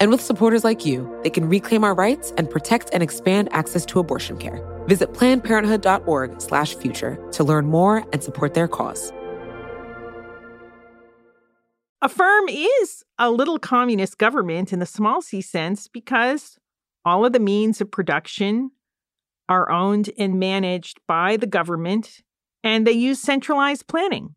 And with supporters like you, they can reclaim our rights and protect and expand access to abortion care. Visit plannedparenthood.org/future to learn more and support their cause. A firm is a little communist government in the small c sense because all of the means of production are owned and managed by the government and they use centralized planning.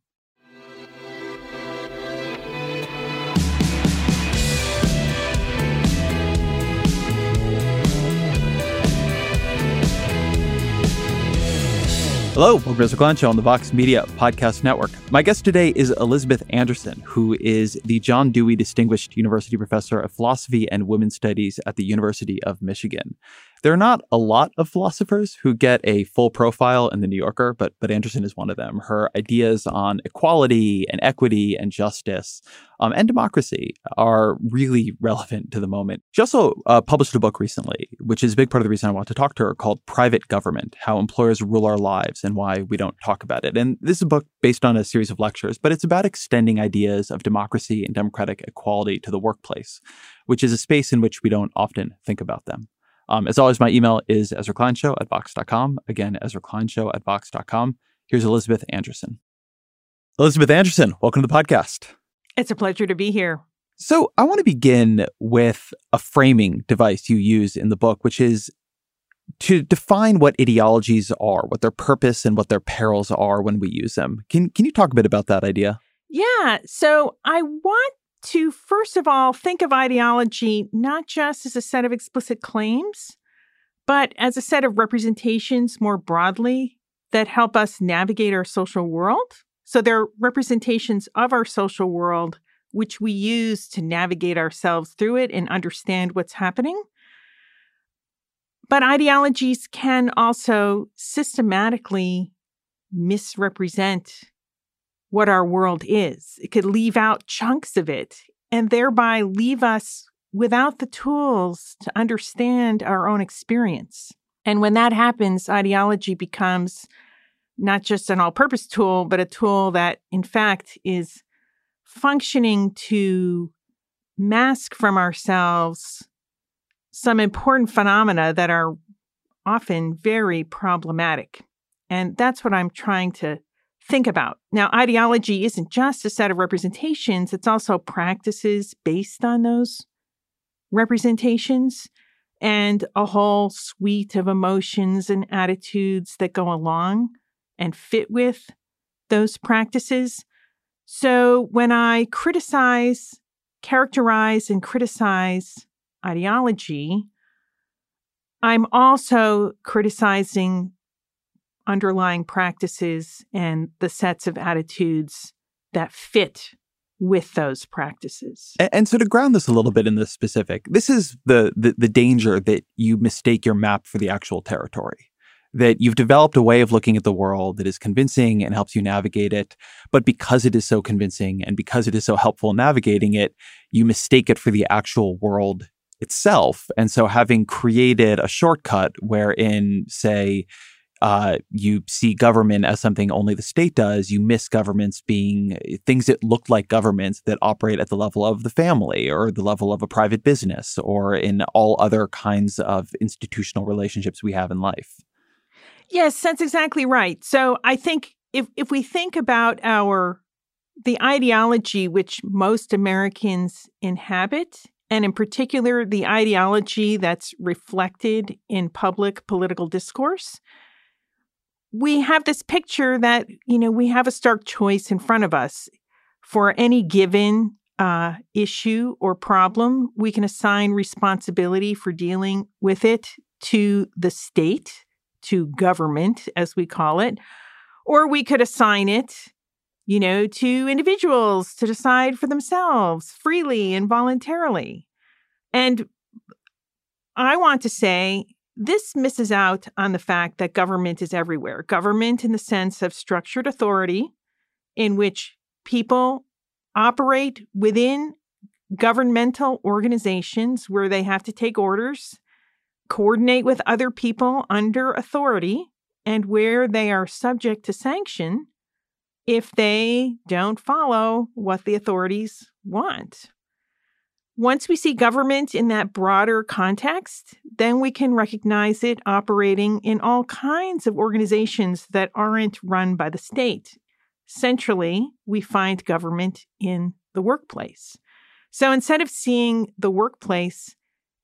Hello, welcome to Klein Show on the Vox Media Podcast Network. My guest today is Elizabeth Anderson, who is the John Dewey Distinguished University Professor of Philosophy and Women's Studies at the University of Michigan. There are not a lot of philosophers who get a full profile in the New Yorker, but but Anderson is one of them. Her ideas on equality and equity and justice um, and democracy are really relevant to the moment. She also uh, published a book recently, which is a big part of the reason I want to talk to her, called "Private Government: How Employers Rule Our Lives and Why We Don't Talk About It." And this is a book based on a series of lectures, but it's about extending ideas of democracy and democratic equality to the workplace, which is a space in which we don't often think about them. Um, as always, my email is EzraKleinShow at Vox.com. Again, EzraKleinShow at Vox.com. Here's Elizabeth Anderson. Elizabeth Anderson, welcome to the podcast. It's a pleasure to be here. So, I want to begin with a framing device you use in the book, which is to define what ideologies are, what their purpose and what their perils are when we use them. Can can you talk a bit about that idea? Yeah. So I want to, first of all, think of ideology not just as a set of explicit claims, but as a set of representations more broadly that help us navigate our social world. So they're representations of our social world, which we use to navigate ourselves through it and understand what's happening. But ideologies can also systematically misrepresent what our world is. It could leave out chunks of it and thereby leave us without the tools to understand our own experience. And when that happens, ideology becomes not just an all purpose tool, but a tool that, in fact, is functioning to mask from ourselves some important phenomena that are often very problematic. And that's what I'm trying to think about. Now, ideology isn't just a set of representations, it's also practices based on those representations and a whole suite of emotions and attitudes that go along and fit with those practices. So when I criticize, characterize, and criticize ideology, I'm also criticizing underlying practices and the sets of attitudes that fit with those practices. And, and, so to ground this a little bit in the specific, this is the, the the danger that you mistake your map for the actual territory. That you've developed a way of looking at the world that is convincing and helps you navigate it. But because it is so convincing and because it is so helpful navigating it, you mistake it for the actual world itself. And so having created a shortcut wherein, say, uh, you see government as something only the state does. You miss governments being eh, things that look like governments that operate at the level of the family or the level of a private business or in all other kinds of institutional relationships we have in life. Yes, that's exactly right. So I think if if we think about our the ideology which most Americans inhabit, and in particular the ideology that's reflected in public political discourse, we have this picture that, you know, we have a stark choice in front of us. For any given uh, issue or problem, we can assign responsibility for dealing with it to the state, to government, as we call it, or we could assign it, you know, to individuals to decide for themselves freely and voluntarily. And I want to say this misses out on the fact that government is everywhere. Government, in the sense of structured authority, in which people operate within governmental organizations where they have to take orders, coordinate with other people under authority, and where they are subject to sanction if they don't follow what the authorities want. Once we see government in that broader context, then we can recognize it operating in all kinds of organizations that aren't run by the state. Centrally, we find government in the workplace. So instead of seeing the workplace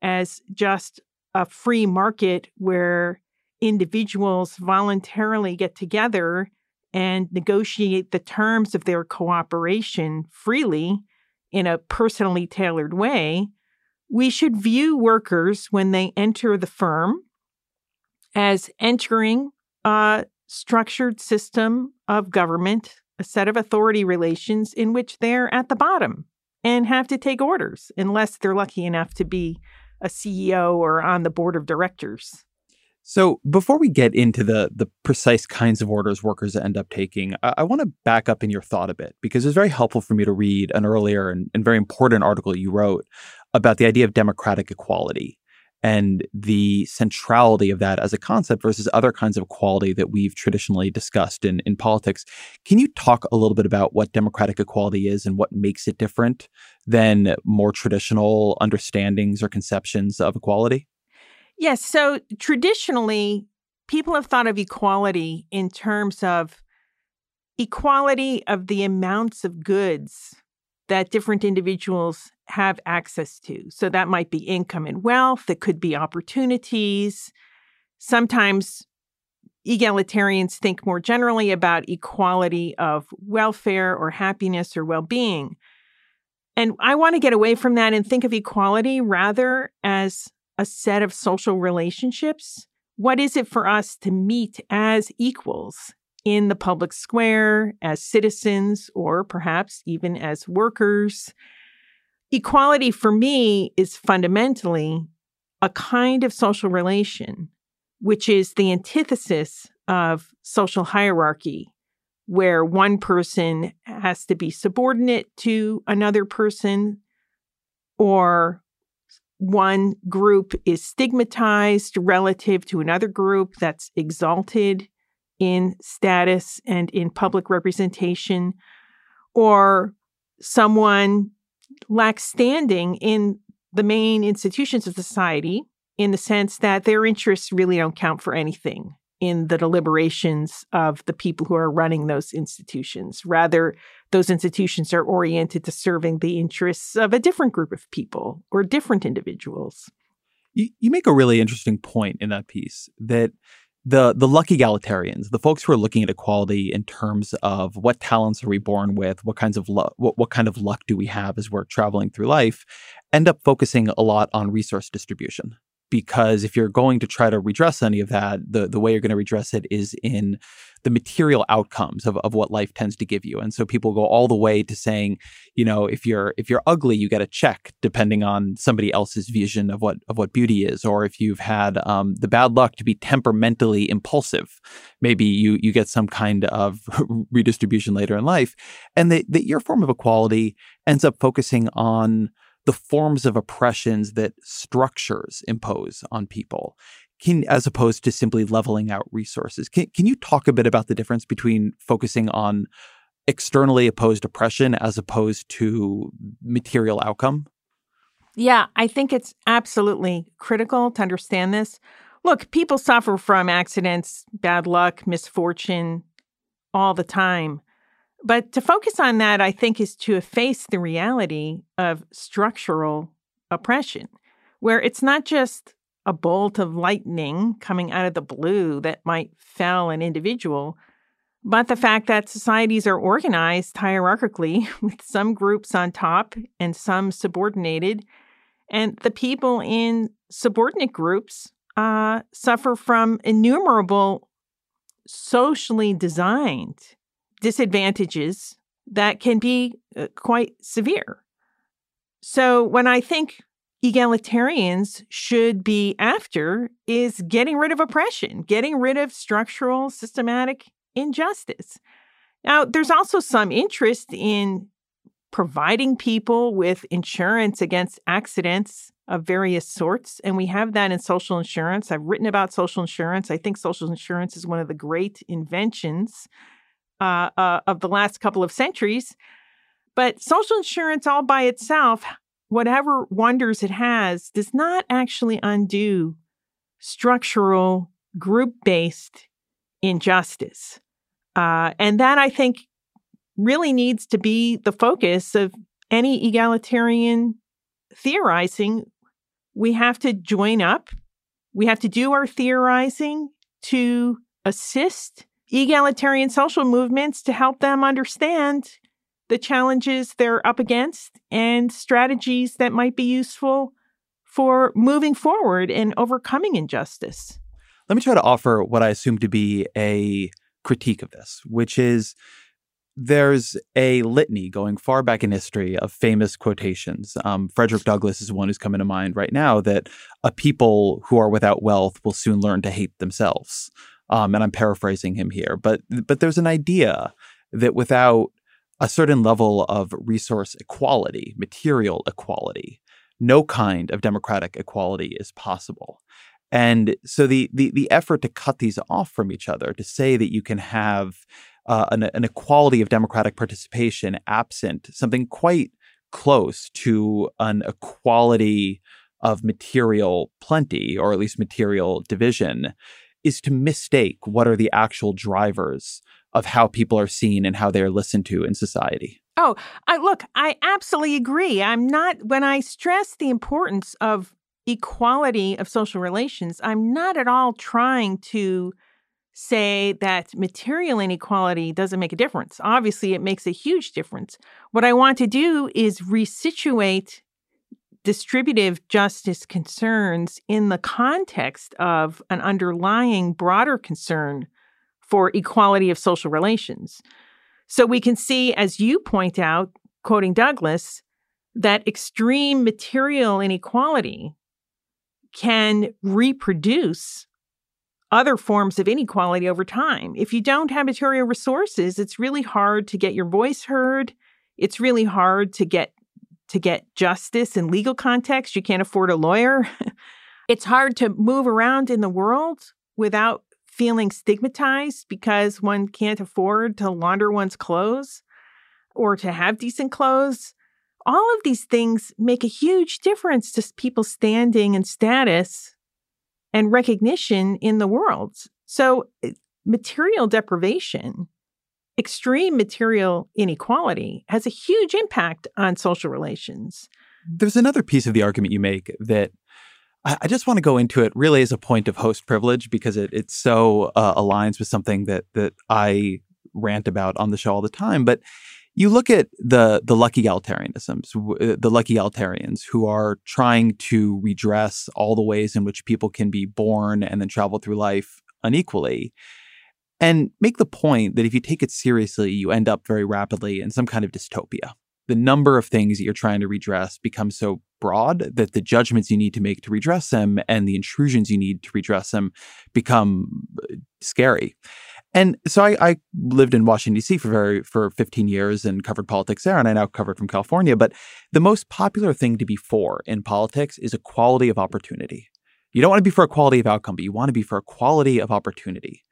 as just a free market where individuals voluntarily get together and negotiate the terms of their cooperation freely, in a personally tailored way, we should view workers when they enter the firm as entering a structured system of government, a set of authority relations in which they're at the bottom and have to take orders, unless they're lucky enough to be a CEO or on the board of directors. So before we get into the the precise kinds of orders workers end up taking, I, I want to back up in your thought a bit because it's very helpful for me to read an earlier and, and very important article you wrote about the idea of democratic equality and the centrality of that as a concept versus other kinds of equality that we've traditionally discussed in, in politics. Can you talk a little bit about what democratic equality is and what makes it different than more traditional understandings or conceptions of equality? Yes. So traditionally, people have thought of equality in terms of equality of the amounts of goods that different individuals have access to. So that might be income and wealth, it could be opportunities. Sometimes egalitarians think more generally about equality of welfare or happiness or well being. And I want to get away from that and think of equality rather as a set of social relationships? What is it for us to meet as equals in the public square, as citizens, or perhaps even as workers? Equality for me is fundamentally a kind of social relation, which is the antithesis of social hierarchy, where one person has to be subordinate to another person or one group is stigmatized relative to another group that's exalted in status and in public representation, or someone lacks standing in the main institutions of society in the sense that their interests really don't count for anything in the deliberations of the people who are running those institutions. Rather, those institutions are oriented to serving the interests of a different group of people or different individuals. You, you make a really interesting point in that piece that the the luck egalitarians, the folks who are looking at equality in terms of what talents are we born with, what kinds of luck, what, what kind of luck do we have as we're traveling through life, end up focusing a lot on resource distribution because if you're going to try to redress any of that, the, the way you're going to redress it is in the material outcomes of, of what life tends to give you. And so people go all the way to saying, you know, if you're if you're ugly, you get a check depending on somebody else's vision of what of what beauty is. Or if you've had um, the bad luck to be temperamentally impulsive, maybe you you get some kind of redistribution later in life. And the your form of equality ends up focusing on the forms of oppressions that structures impose on people can, as opposed to simply leveling out resources. Can, can you talk a bit about the difference between focusing on externally opposed oppression as opposed to material outcome? Yeah, I think it's absolutely critical to understand this. Look, people suffer from accidents, bad luck, misfortune all the time. But to focus on that, I think, is to efface the reality of structural oppression, where it's not just a bolt of lightning coming out of the blue that might fell an individual, but the fact that societies are organized hierarchically with some groups on top and some subordinated, and the people in subordinate groups uh, suffer from innumerable socially designed disadvantages that can be uh, quite severe. So when I think egalitarians should be after is getting rid of oppression, getting rid of structural, systematic injustice. Now, there's also some interest in providing people with insurance against accidents of various sorts. And we have that in social insurance. I've written about social insurance. I think social insurance is one of the great inventions uh, uh, of the last couple of centuries. But social insurance, all by itself, whatever wonders it has, does not actually undo structural, group based injustice. Uh, and that I think really needs to be the focus of any egalitarian theorizing. We have to join up, we have to do our theorizing to assist egalitarian social movements to help them understand the challenges they're up against and strategies that might be useful for moving forward and overcoming injustice. Let me try to offer what I assume to be a critique of this, which is there's a litany going far back in history of famous quotations. Um, Frederick Douglass is one who's coming to mind right now that a people who are without wealth will soon learn to hate themselves. Um, and I'm paraphrasing him here, but but there's an idea that without a certain level of resource equality, material equality, no kind of democratic equality is possible. And so the, the the effort to cut these off from each other, to say that you can have uh, an, an equality of democratic participation absent something quite close to an equality of material plenty, or at least material division, is to mistake what are the actual drivers of how people are seen and how they are listened to in society. Oh, I look, I absolutely agree. I'm not when I stress the importance of equality of social relations, I'm not at all trying to say that material inequality doesn't make a difference. Obviously, it makes a huge difference. What I want to do is resituate distributive justice concerns in the context of an underlying broader concern for equality of social relations. So we can see, as you point out, quoting Douglass, that extreme material inequality can reproduce other forms of inequality over time. If you don't have material resources, it's really hard to get your voice heard. It's really hard to get to get justice in legal context. You can't afford a lawyer. it's hard to move around in the world without feeling stigmatized because one can't afford to launder one's clothes or to have decent clothes. All of these things make a huge difference to people's standing and status and recognition in the world. So, eh, material deprivation, extreme material inequality has a huge impact on social relations. There's another piece of the argument you make that I, just want to go into it really as a point of host privilege because it it so uh, aligns with something that that I rant about on the show all the time. But you look at the the lucky egalitarianisms, uh, the lucky egalitarians who are trying to redress all the ways in which people can be born and then travel through life unequally. And make the point that if you take it seriously, you end up very rapidly in some kind of dystopia the number of things that you're trying to redress becomes so broad that the judgments you need to make to redress them and the intrusions you need to redress them become uh, scary. And so I, I, lived in Washington D.C. for very for 15 years and covered politics there, and I now covered from California. But the most popular thing to be for in politics is equality of opportunity. You don't want to be for equality of outcome, but you want to be for equality of opportunity.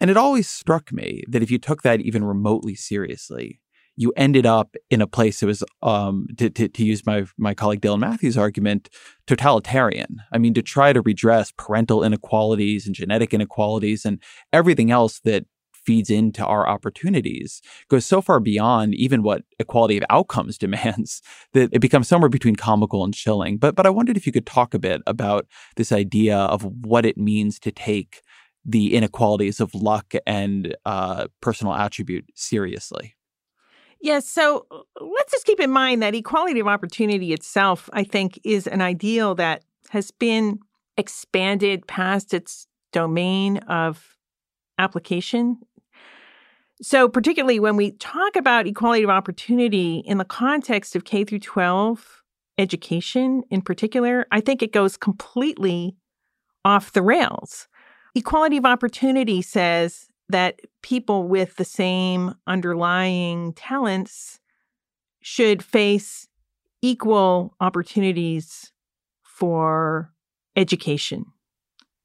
And it always struck me that if you took that even remotely seriously, you ended up in a place that was, um, to, to, to, use my my colleague Dylan Matthews' argument, totalitarian. I mean, to try to redress parental inequalities and genetic inequalities and everything else that feeds into our opportunities goes so far beyond even what equality of outcomes demands that it becomes somewhere between comical and chilling. But but I wondered if you could talk a bit about this idea of what it means to take the inequalities of luck and uh, personal attribute seriously. Yes. So uh, let's just keep in mind that equality of opportunity itself, I think, is an ideal that has been expanded past its domain of application. So, particularly when we talk about equality of opportunity in the context of K through 12 education in particular, I think it goes completely off the rails. Equality of opportunity says that people with the same underlying talents should face equal opportunities for education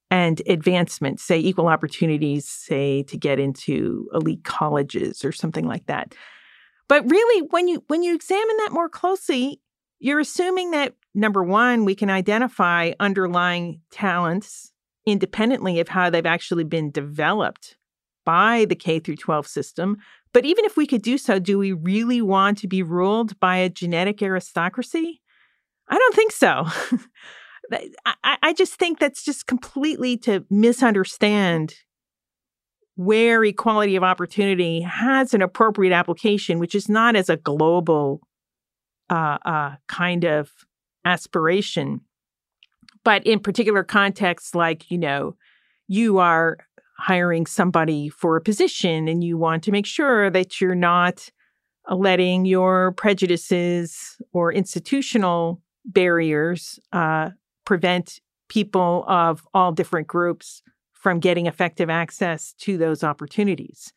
and advancement, say equal opportunities, say to get into elite colleges or something like that. But really when you when you examine that more closely, you're assuming that number 1 we can identify underlying talents independently of how they've actually been developed by the K through 12 system. But even if we could do so, do we really want to be ruled by a genetic aristocracy? I don't think so. I, I just think that's just completely to misunderstand where equality of opportunity has an appropriate application, which is not as a global uh, uh, kind of aspiration, but in particular contexts like, you know, you are hiring somebody for a position and you want to make sure that you're not letting your prejudices or institutional barriers uh, prevent people of all different groups from getting effective access to those opportunities.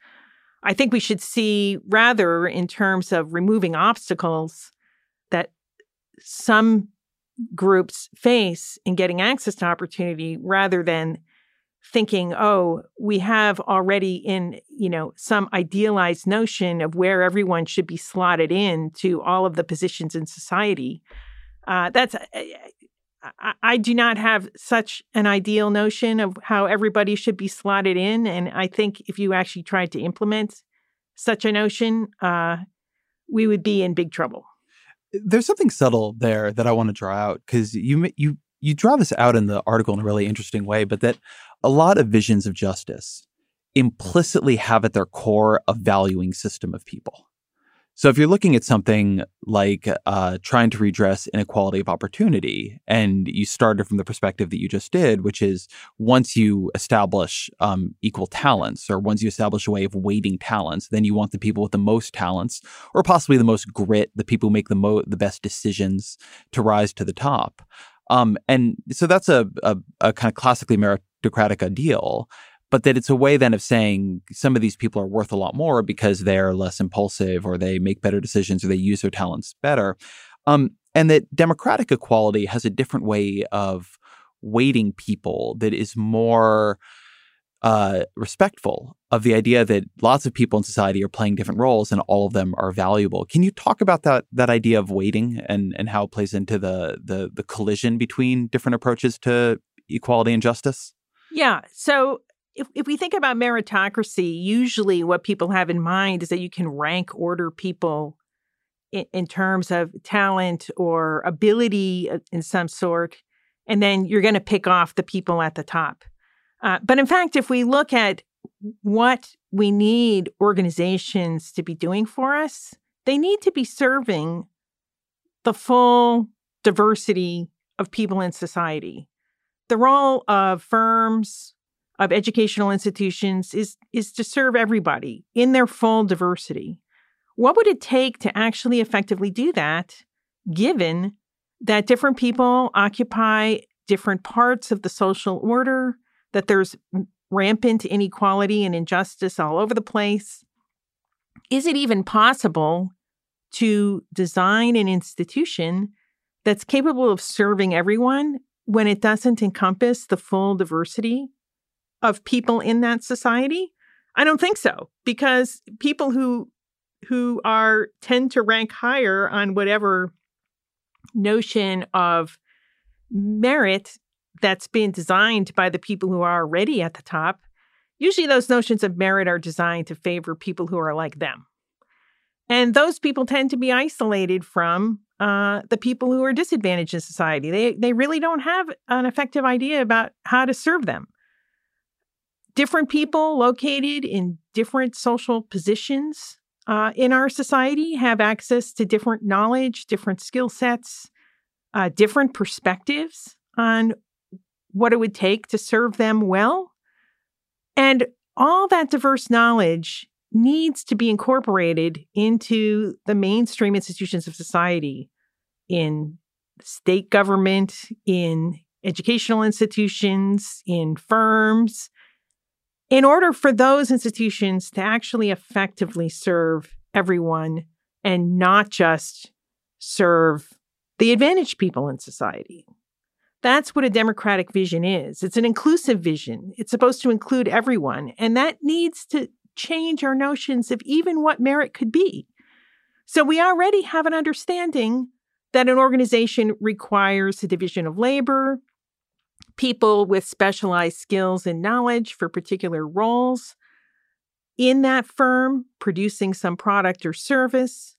I think we should see rather in terms of removing obstacles that some groups face in getting access to opportunity rather than thinking oh we have already in you know some idealized notion of where everyone should be slotted in to all of the positions in society. Uh, that's I, I do not have such an ideal notion of how everybody should be slotted in and i think if you actually tried to implement such a notion uh, we would be in big trouble there's something subtle there that I want to draw out because you you you draw this out in the article in a really interesting way, but that a lot of visions of justice implicitly have at their core a valuing system of people. So if you're looking at something like uh, trying to redress inequality of opportunity, and you started from the perspective that you just did, which is once you establish um, equal talents, or once you establish a way of weighting talents, then you want the people with the most talents, or possibly the most grit, the people who make the mo- the best decisions, to rise to the top. Um, and so that's a, a, a kind of classically meritocratic ideal but that it's a way then of saying some of these people are worth a lot more because they're less impulsive or they make better decisions or they use their talents better. Um, and that democratic equality has a different way of weighting people that is more uh, respectful of the idea that lots of people in society are playing different roles and all of them are valuable. Can you talk about that that idea of weighting and and how it plays into the the the collision between different approaches to equality and justice? Yeah. So if, if we think about meritocracy, usually what people have in mind is that you can rank order people in, in terms of talent or ability in some sort, and then you're going to pick off the people at the top. Uh, but in fact, if we look at what we need organizations to be doing for us, they need to be serving the full diversity of people in society. The role of firms, of educational institutions is is to serve everybody in their full diversity. What would it take to actually effectively do that given that different people occupy different parts of the social order, that there's rampant inequality and injustice all over the place? Is it even possible to design an institution that's capable of serving everyone when it doesn't encompass the full diversity of people in that society? I don't think so because people who who are tend to rank higher on whatever notion of merit that's been designed by the people who are already at the top. Usually those notions of merit are designed to favor people who are like them. And those people tend to be isolated from uh, the people who are disadvantaged in society. They, they really don't have an effective idea about how to serve them different people located in different social positions uh, in our society have access to different knowledge, different skill sets, uh, different perspectives on what it would take to serve them well. And all that diverse knowledge needs to be incorporated into the mainstream institutions of society in state government, in educational institutions, in firms, in order for those institutions to actually effectively serve everyone and not just serve the advantaged people in society. That's what a democratic vision is. It's an inclusive vision. It's supposed to include everyone. And that needs to change our notions of even what merit could be. So we already have an understanding that an organization requires a division of labor, people with specialized skills and knowledge for particular roles in that firm producing some product or service.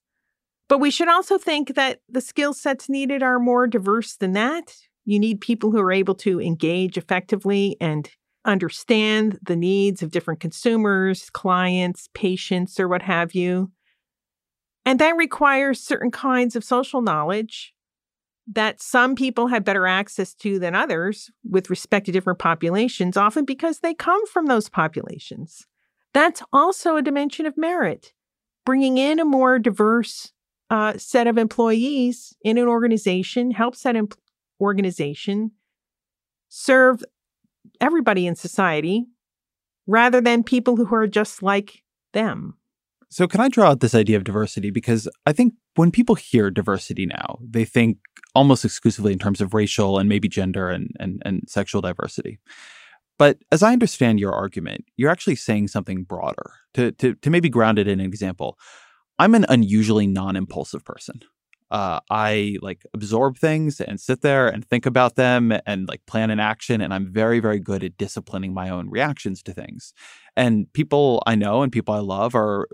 But we should also think that the skill sets needed are more diverse than that. You need people who are able to engage effectively and understand the needs of different consumers, clients, patients, or what have you. And that requires certain kinds of social knowledge that some people have better access to than others with respect to different populations, often because they come from those populations. That's also a dimension of merit. Bringing in a more diverse uh, set of employees in an organization helps that organization serve everybody in society rather than people who are just like them. So, can I draw out this idea of diversity? Because I think when people hear diversity now, they think almost exclusively in terms of racial and maybe gender and, and, and sexual diversity. But as I understand your argument, you're actually saying something broader. To, to, to maybe ground it in an example, I'm an unusually non impulsive person uh, I like absorb things and sit there and think about them and like plan an action. And I'm very, very good at disciplining my own reactions to things. And people I know and people I love are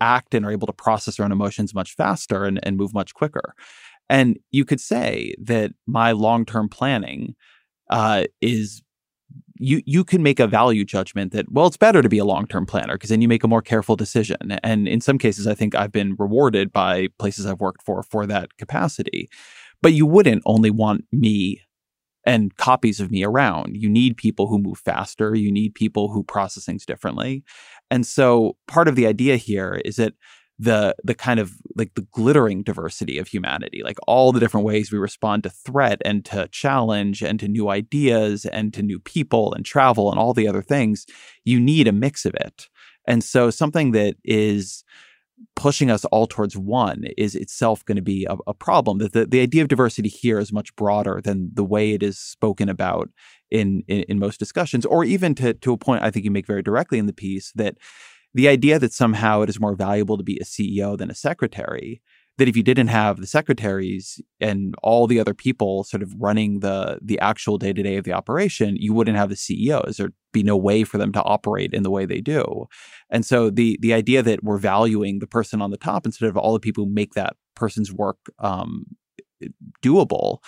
act and are able to process their own emotions much faster and, and move much quicker. And you could say that my long term planning uh, is you you can make a value judgment that well it's better to be a long-term planner because then you make a more careful decision and in some cases i think i've been rewarded by places i've worked for for that capacity but you wouldn't only want me and copies of me around. You need people who move faster. You need people who process things differently. And so part of the idea here is that the the kind of like the glittering diversity of humanity like all the different ways we respond to threat and to challenge and to new ideas and to new people and travel and all the other things you need a mix of it. And so something that is pushing us all towards one is itself going to be a, a problem. That the, the idea of diversity here is much broader than the way it is spoken about in, in, in most discussions or even to to a point i think you make very directly in the piece that the idea that somehow it is more valuable to be a CEO than a secretary, that if you didn't have the secretaries and all the other people sort of running the the actual day to day of the operation, you wouldn't have the CEOs. There'd be no way for them to operate in the way they do. And so the the idea that we're valuing the person on the top instead of all the people who make that person's work um, doable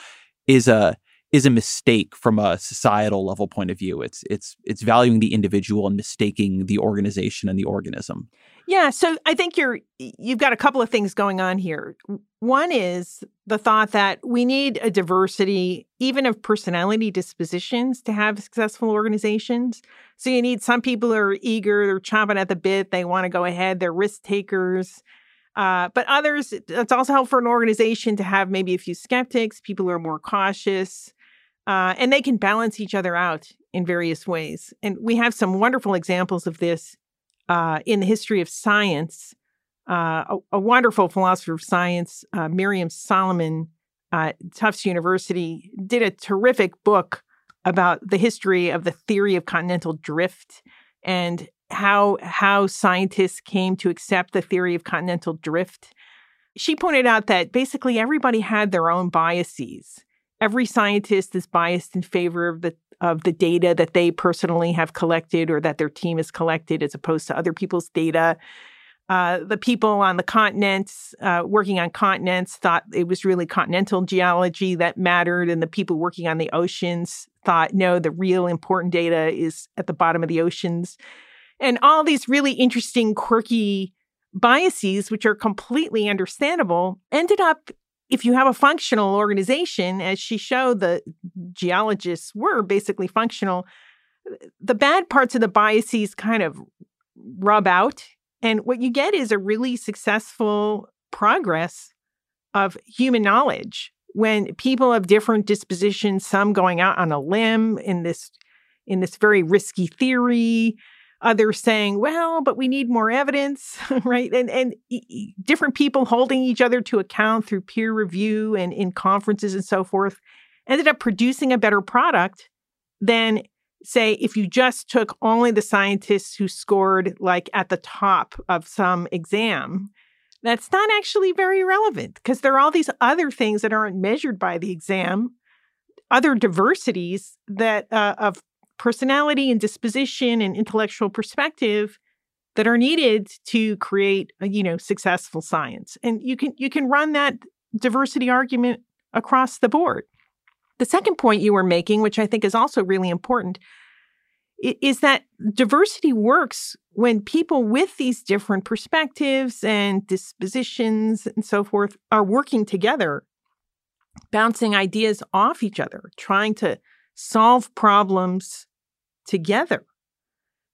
is a is a mistake from a societal level point of view. It's it's it's valuing the individual and mistaking the organization and the organism. Yeah, so I think you're you've got a couple of things going on here. One is the thought that we need a diversity even of personality dispositions to have successful organizations. So you need some people who are eager, they're chomping at the bit, they want to go ahead, they're risk takers. Uh, but others, it's also helpful for an organization to have maybe a few skeptics, people who are more cautious, uh, and they can balance each other out in various ways. And we have some wonderful examples of this uh, in the history of science. Uh, a, a, wonderful philosopher of science, uh, Miriam Solomon at Tufts University, did a terrific book about the history of the theory of continental drift and how how scientists came to accept the theory of continental drift. She pointed out that basically everybody had their own biases every scientist is biased in favor of the of the data that they personally have collected or that their team has collected as opposed to other people's data. Uh, the people on the continents uh, working on continents thought it was really continental geology that mattered, and the people working on the oceans thought no, the real important data is at the bottom of the oceans. And all these really interesting, quirky biases, which are completely understandable, ended up if you have a functional organization, as she showed, the geologists were basically functional, the bad parts of the biases kind of rub out. And what you get is a really successful progress of human knowledge when people of different dispositions, some going out on a limb in this in this very risky theory, others saying, well, but we need more evidence, right? And, and different people holding each other to account through peer review and in conferences and so forth ended up producing a better product than, say, if you just took only the scientists who scored like at the top of some exam. That's not actually very relevant because there are all these other things that aren't measured by the exam, other diversities that uh, of personality and disposition and intellectual perspective that are needed to create a, you know successful science. And you can you can run that diversity argument across the board. The second point you were making which i think is also really important is that diversity works when people with these different perspectives and dispositions and so forth are working together bouncing ideas off each other trying to solve problems together.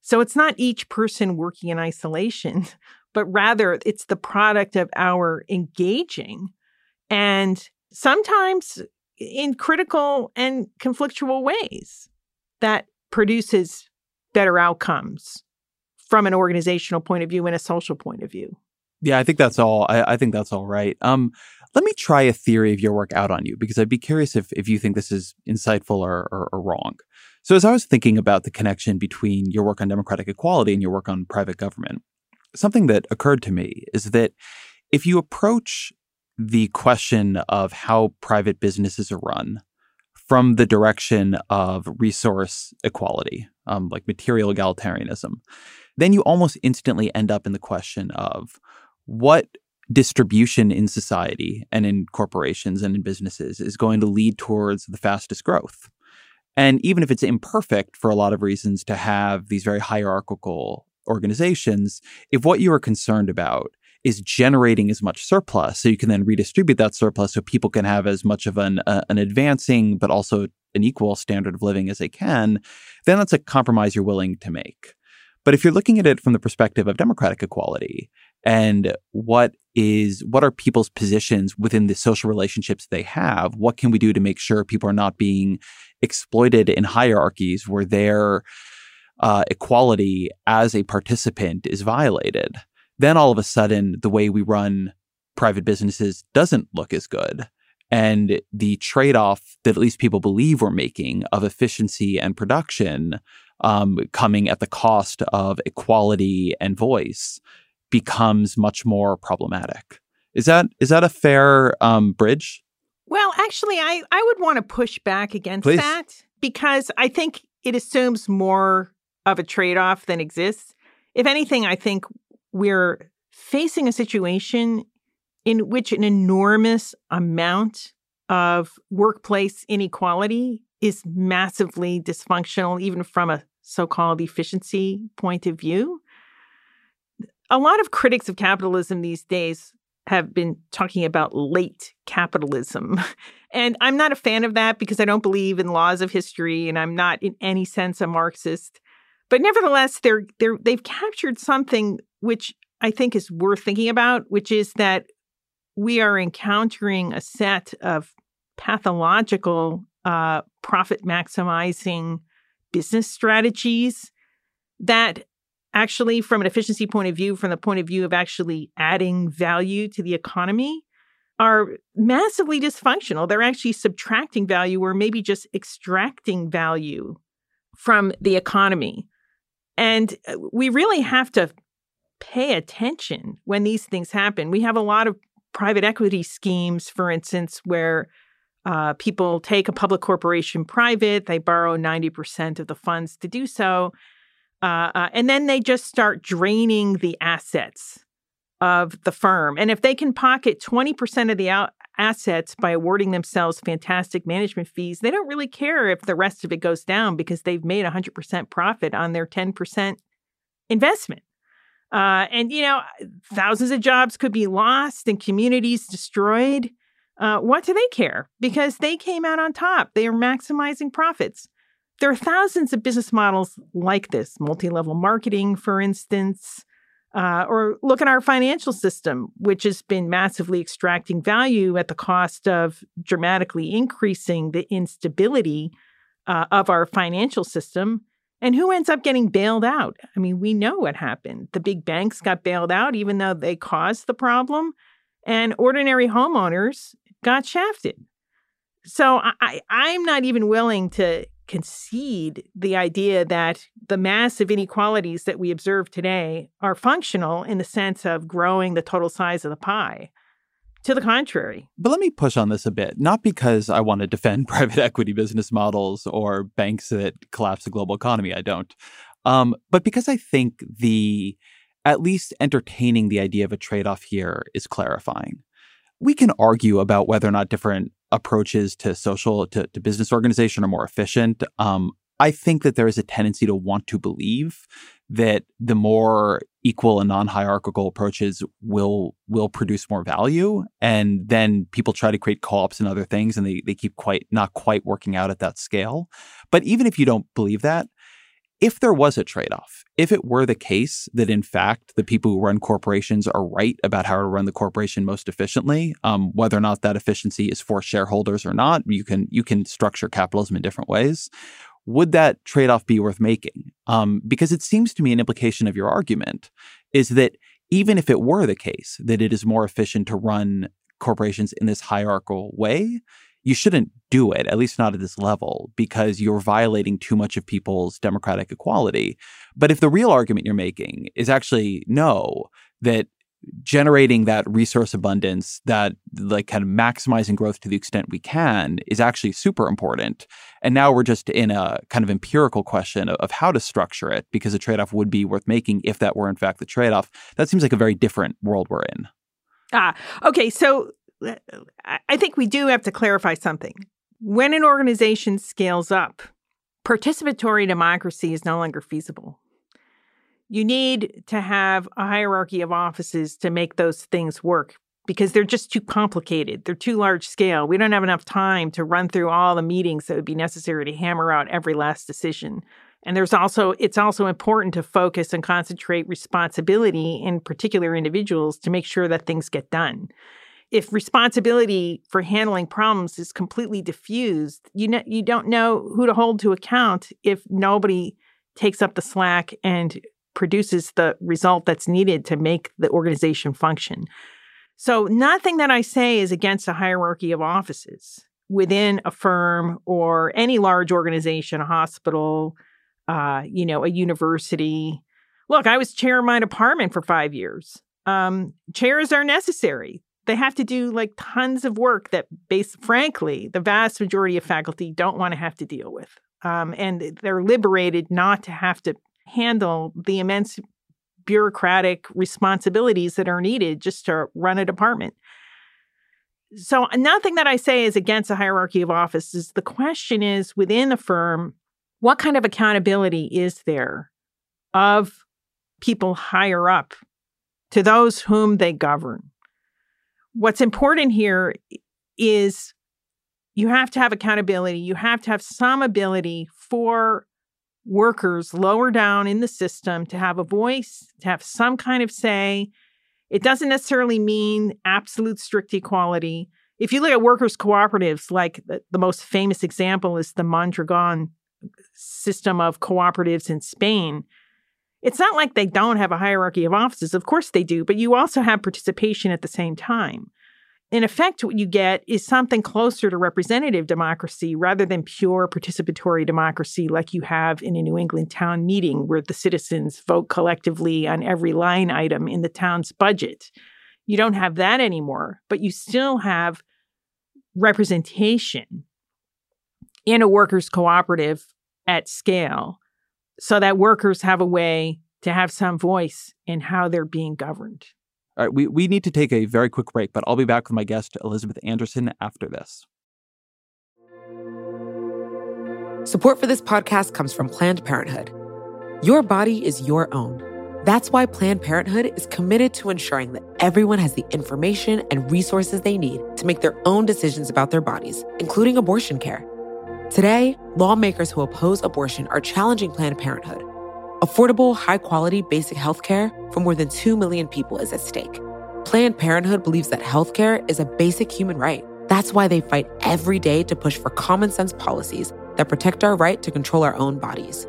So it's not each person working in isolation, but rather it's the product of our engaging and sometimes in critical and conflictual ways that produces better outcomes from an organizational point of view and a social point of view. Yeah, I think that's all. I, I think that's all right. Um, let me try a theory of your work out on you because I'd be curious if, if you think this is insightful or, or, or wrong. So, as I was thinking about the connection between your work on democratic equality and your work on private government, something that occurred to me is that if you approach the question of how private businesses are run from the direction of resource equality, um, like material egalitarianism, then you almost instantly end up in the question of what distribution in society and in corporations and in businesses is going to lead towards the fastest growth. And even if it's imperfect for a lot of reasons to have these very hierarchical organizations, if what you are concerned about is generating as much surplus so you can then redistribute that surplus so people can have as much of an, uh, an advancing but also an equal standard of living as they can, then that's a compromise you're willing to make. But if you're looking at it from the perspective of democratic equality and what is what are people's positions within the social relationships they have, what can we do to make sure people are not being exploited in hierarchies where their uh, equality as a participant is violated? Then all of a sudden, the way we run private businesses doesn't look as good. And the trade off that at least people believe we're making of efficiency and production um, coming at the cost of equality and voice becomes much more problematic. Is that is that a fair um, bridge? Well, actually, I, I would want to push back against Please. that because I think it assumes more of a trade off than exists. If anything, I think we're facing a situation in which an enormous amount of workplace inequality is massively dysfunctional, even from a so called efficiency point of view. A lot of critics of capitalism these days have been talking about late capitalism. And I'm not a fan of that because I don't believe in laws of history and I'm not in any sense a Marxist. But nevertheless, they're, they're, they've captured something which I think is worth thinking about, which is that we are encountering a set of pathological uh, profit maximizing business strategies that actually, from an efficiency point of view, from the point of view of actually adding value to the economy, are massively dysfunctional. They're actually subtracting value or maybe just extracting value from the economy. And uh, we really have to pay attention when these things happen. We have a lot of private equity schemes, for instance, where uh, people take a public corporation private, they borrow 90% of the funds to do so. Uh, uh, and then they just start draining the assets of the firm. And if they can pocket 20% of the out- assets by awarding themselves fantastic management fees, they don't really care if the rest of it goes down because they've made 100% profit on their 10% investment. Uh, and, you know, thousands of jobs could be lost and communities destroyed. Uh, what do they care? Because they came out on top. They are maximizing profits. There are thousands of business models like this multi level marketing, for instance, Uh, or look at our financial system, which has been massively extracting value at the cost of dramatically increasing the instability uh, of our financial system. And who ends up getting bailed out? I mean, we know what happened. The big banks got bailed out, even though they caused the problem, and ordinary homeowners got shafted. So I, I'm not even willing to concede the idea that the massive inequalities that we observe today are functional in the sense of growing the total size of the pie. To the contrary. But let me push on this a bit, not because I want to defend private equity business models or banks that collapse the global economy. I don't. Um, but because I think the, at least entertaining the idea of a trade off here is clarifying. We can argue about whether or not different approaches to social to, to business organization are more efficient. Um, I think that there is a tendency to want to believe that the more equal and non-hierarchical approaches will will produce more value and then people try to create co-ops and other things and they, they keep quite not quite working out at that scale but even if you don't believe that if there was a trade off, if it were the case that in fact the people who run corporations are right about how to run the corporation most efficiently, um, whether or not that efficiency is for shareholders or not, you can you can structure capitalism in different ways. Would that trade off be worth making? Um, because it seems to me an implication of your argument is that even if it were the case that it is more efficient to run corporations in this hierarchical way, you shouldn't do it, at least not at this level, because you're violating too much of people's democratic equality. But if the real argument you're making is actually no, that generating that resource abundance, that like kind of maximizing growth to the extent we can is actually super important. And now we're just in a kind of empirical question of, of how to structure it because a trade off would be worth making if that were in fact the trade off. That seems like a very different world we're in. Ah, okay. So I think we do have to clarify something. When an organization scales up, participatory democracy is no longer feasible. You need to have a hierarchy of offices to make those things work because they're just too complicated. They're too large scale. We don't have enough time to run through all the meetings that would be necessary to hammer out every last decision. And there's also it's also important to focus and concentrate responsibility in particular individuals to make sure that things get done if responsibility for handling problems is completely diffused, you know you don't know who to hold to account if nobody takes up the slack and produces the result that's needed to make the organization function. So nothing that I say is against a hierarchy of offices within a firm or any large organization, a hospital, uh, you know, a university. Look, I was chair of my department for five years. Um, chairs are necessary they have to do like tons of work that base frankly the vast majority of faculty don't want to have to deal with um, and they're liberated not to have to handle the immense bureaucratic responsibilities that are needed just to run a department. So nothing that i say is against a hierarchy of offices. The question is within a firm what kind of accountability is there of people higher up to those whom they govern? What's important here is you have to have accountability. You have to have some ability for workers lower down in the system to have a voice, to have some kind of say. It doesn't necessarily mean absolute strict equality. If you look at workers' cooperatives, like the, the most famous example is the Mondragon system of cooperatives in Spain, it's not like they don't have a hierarchy of offices. Of course they do, but you also have participation at the same time. In effect, what you get is something closer to representative democracy rather than pure participatory democracy like you have in a New England town meeting where the citizens vote collectively on every line item in the town's budget. You don't have that anymore, but you still have representation in a workers' cooperative at scale so that workers have a way to have some voice in how they're being governed. All right, we, we need to take a very quick break, but I'll be back with my guest, Elizabeth Anderson, after this. Support for this podcast comes from Planned Parenthood. Your body is your own. That's why Planned Parenthood is committed to ensuring that everyone has the information and resources they need to make their own decisions about their bodies, including abortion care. Today, lawmakers who oppose abortion are challenging Planned Parenthood Affordable, high quality basic health care for more than 2 million people is at stake. Planned Parenthood believes that health care is a basic human right. That's why they fight every day to push for common sense policies that protect our right to control our own bodies.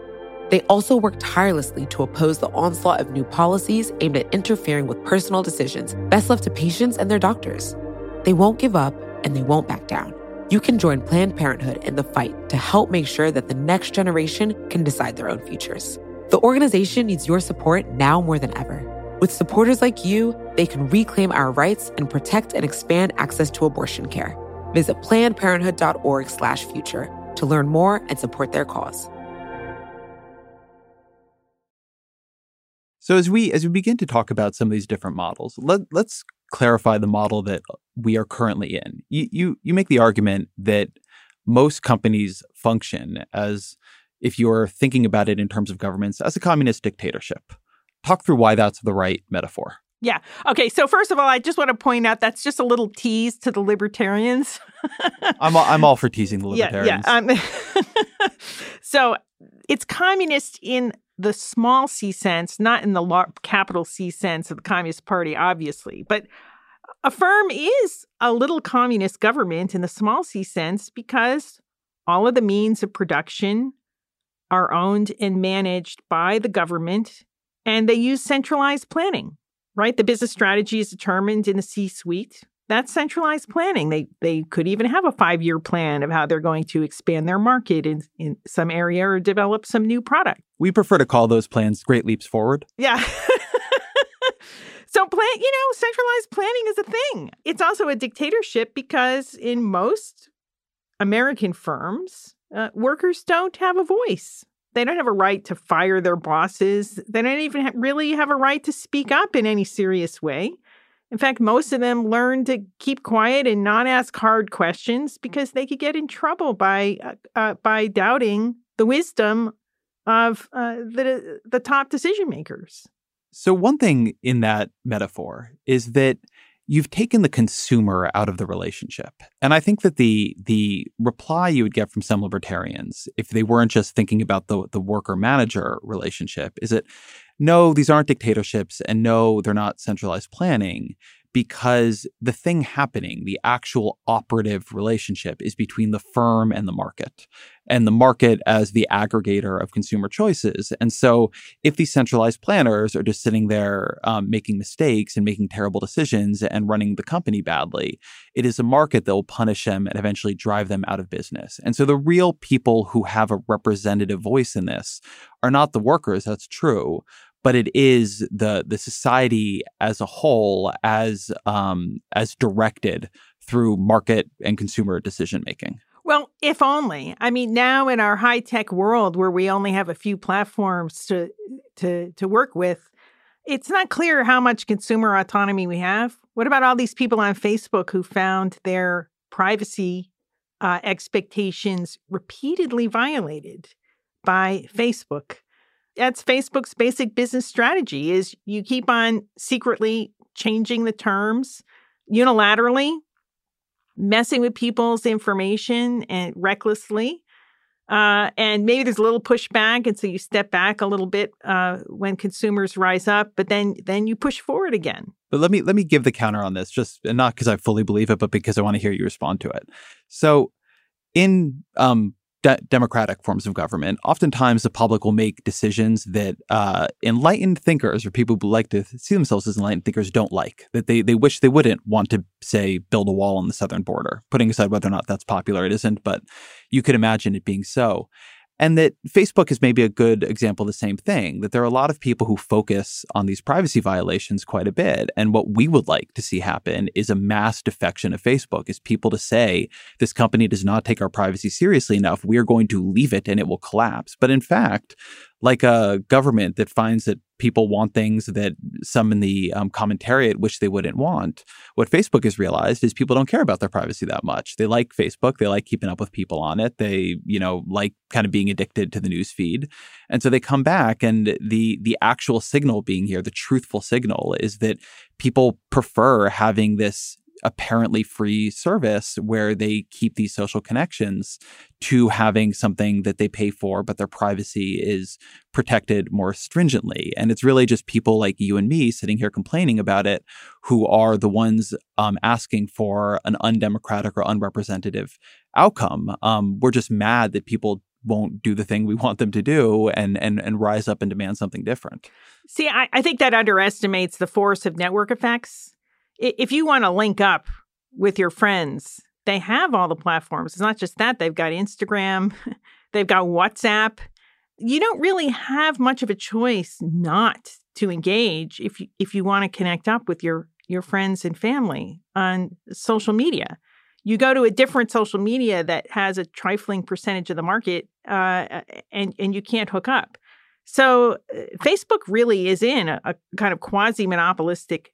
They also work tirelessly to oppose the onslaught of new policies aimed at interfering with personal decisions best left to patients and their doctors. They won't give up and they won't back down. You can join Planned Parenthood in the fight to help make sure that the next generation can decide their own futures. The organization needs your support now more than ever. With supporters like you, they can reclaim our rights and protect and expand access to abortion care. Visit plannedparenthood.org/future to learn more and support their cause. So as we as we begin to talk about some of these different models, let, let's clarify the model that we are currently in. You you you make the argument that most companies function as if you're thinking about it in terms of governments as a communist dictatorship. Talk through why that's the right metaphor. Yeah. Okay. So first of all, I just want to point out that's just a little tease to the libertarians. I'm all, I'm all for teasing the libertarians. Yeah. yeah. Um, so it's communist in the small c sense, not in the capital C sense of the Communist Party, obviously. But a firm is a little communist government in the small c sense because all of the means of production are owned and managed by the government and they use centralized planning, right? The business strategy is determined in the C suite. That's centralized planning. They they could even have a five year plan of how they're going to expand their market in, in some area or develop some new product. We prefer to call those plans great leaps forward. Yeah. so plan, you know, centralized planning is a thing. It's also a dictatorship because in most American firms, uh, workers don't have a voice. They don't have a right to fire their bosses. They don't even ha- really have a right to speak up in any serious way. In fact, most of them learn to keep quiet and not ask hard questions because they could get in trouble by uh, uh, by doubting the wisdom of uh, the the top decision makers. So one thing in that metaphor is that you've taken the consumer out of the relationship. And I think that the the reply you would get from some libertarians, if they weren't just thinking about the the worker manager relationship, is that no, these aren't dictatorships, and no, they're not centralized planning because the thing happening, the actual operative relationship is between the firm and the market, and the market as the aggregator of consumer choices. And so, if these centralized planners are just sitting there um, making mistakes and making terrible decisions and running the company badly, it is a market that will punish them and eventually drive them out of business. And so, the real people who have a representative voice in this are not the workers, that's true, but it is the the society as a whole as um, as directed through market and consumer decision making. Well, if only. I mean, now in our high tech world where we only have a few platforms to to to work with, it's not clear how much consumer autonomy we have. What about all these people on Facebook who found their privacy uh, expectations repeatedly violated by Facebook? That's Facebook's basic business strategy is you keep on secretly changing the terms unilaterally, messing with people's information and recklessly. Uh, and maybe there's a little pushback, and so you step back a little bit uh, when consumers rise up, but then then you push forward again. But let me let me give the counter on this, just and not because I fully believe it, but because I want to hear you respond to it. So, in um, de- democratic forms of government, oftentimes the public will make decisions that uh, enlightened thinkers or people who like to see themselves as enlightened thinkers don't like, that they, they wish they wouldn't want to, say, build a wall on the southern border, putting aside whether or not that's popular, it isn't, but you could imagine it being so. And that Facebook is maybe a good example of the same thing, that there are a lot of people who focus on these privacy violations quite a bit. And what we would like to see happen is a mass defection of Facebook, is people to say, this company does not take our privacy seriously enough. We are going to leave it and it will collapse. But in fact, like a government that finds that people want things that some in the um, commentariat wish they wouldn't want. What Facebook has realized is people don't care about their privacy that much. They like Facebook. They like keeping up with people on it. They, you know, like kind of being addicted to the news feed. And so they come back and the the actual signal being here, the truthful signal is that people prefer having this apparently free service where they keep these social connections to having something that they pay for, but their privacy is protected more stringently. And it's really just people like you and me sitting here complaining about it who are the ones um, asking for an undemocratic or unrepresentative outcome. Um, we're just mad that people won't do the thing we want them to do and and and rise up and demand something different. See, I, I think that underestimates the force of network effects. If you want to link up with your friends, they have all the platforms. It's not just that, they've got Instagram, they've got WhatsApp. You don't really have much of a choice not to engage if you, if you want to connect up with your your friends and family on social media you go to a different social media that has a trifling percentage of the market uh, and and you can't hook up so uh, facebook really is in a, a kind of quasi monopolistic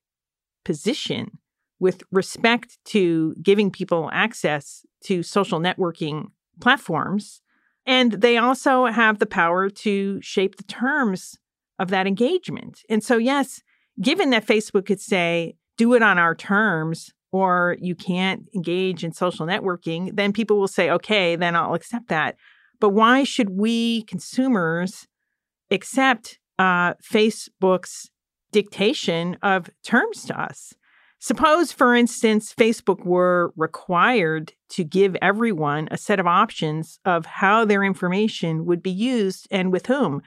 position with respect to giving people access to social networking platforms and they also have the power to shape the terms of that engagement and so yes given that facebook could say do it on our terms or you can't engage in social networking, then people will say, okay, then I'll accept that. But why should we consumers accept uh, Facebook's dictation of terms to us? Suppose, for instance, Facebook were required to give everyone a set of options of how their information would be used and with whom.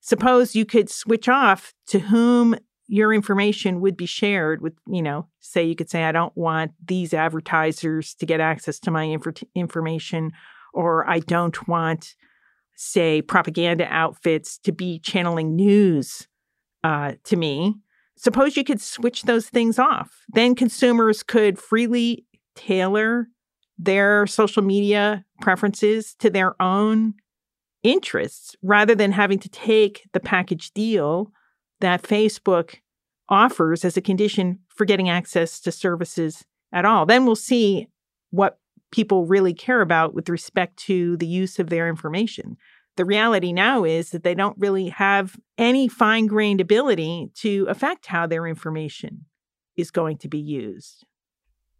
Suppose you could switch off to whom your information would be shared with, you know, say you could say, I don't want these advertisers to get access to my inf- information, or I don't want, say, propaganda outfits to be channeling news uh, to me. Suppose you could switch those things off. Then consumers could freely tailor their social media preferences to their own interests rather than having to take the package deal that Facebook offers as a condition for getting access to services at all. Then we'll see what people really care about with respect to the use of their information. The reality now is that they don't really have any fine grained ability to affect how their information is going to be used.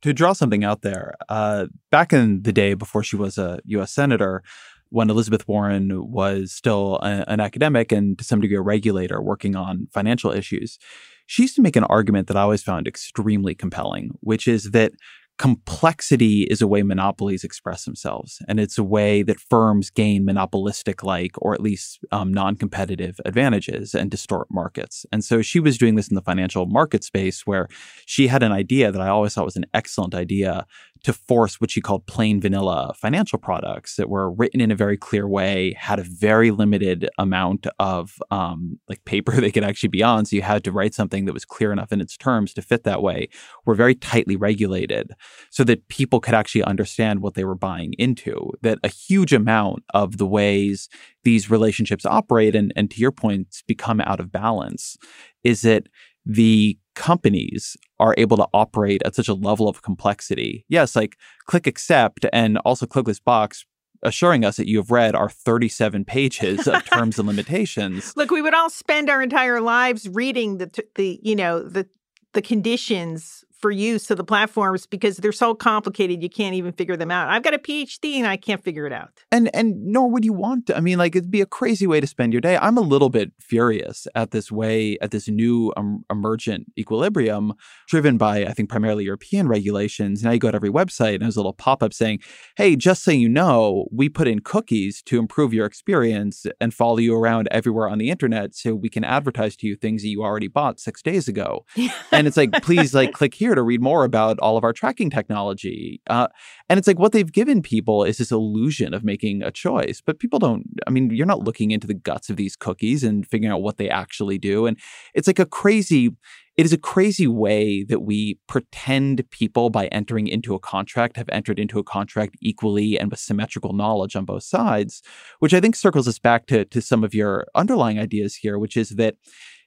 To draw something out there, uh, back in the day before she was a U.S. Senator, when Elizabeth Warren was still a, an academic and to some degree a regulator working on financial issues, she used to make an argument that I always found extremely compelling, which is that complexity is a way monopolies express themselves and it's a way that firms gain monopolistic like or at least um, non-competitive advantages and distort markets. And so she was doing this in the financial market space where she had an idea that i always thought was an excellent idea to force what she called plain vanilla financial products that were written in a very clear way, had a very limited amount of um, like paper they could actually be on. So you had to write something that was clear enough in its terms to fit that way. Were very tightly regulated so that people could actually understand what they were buying into. That a huge amount of the ways these relationships operate, and, and to your point, become out of balance, is that the companies are able to operate at such a level of complexity. Yes, like click accept and also click this box assuring us that you have read our 37 pages of terms and limitations. Look, we would all spend our entire lives reading the the you know the the conditions for use of the platforms because they're so complicated you can't even figure them out. I've got a PhD and I can't figure it out. And and nor would you want to. I mean, like it'd be a crazy way to spend your day. I'm a little bit furious at this way at this new um, emergent equilibrium driven by I think primarily European regulations. Now you go to every website and there's a little pop-up saying, "Hey, just so you know, we put in cookies to improve your experience and follow you around everywhere on the internet so we can advertise to you things that you already bought 6 days ago." and it's like, "Please like click here to read more about all of our tracking technology. Uh, and it's like what they've given people is this illusion of making a choice. But people don't, I mean, you're not looking into the guts of these cookies and figuring out what they actually do. And it's like a crazy, it is a crazy way that we pretend people by entering into a contract have entered into a contract equally and with symmetrical knowledge on both sides, which I think circles us back to, to some of your underlying ideas here, which is that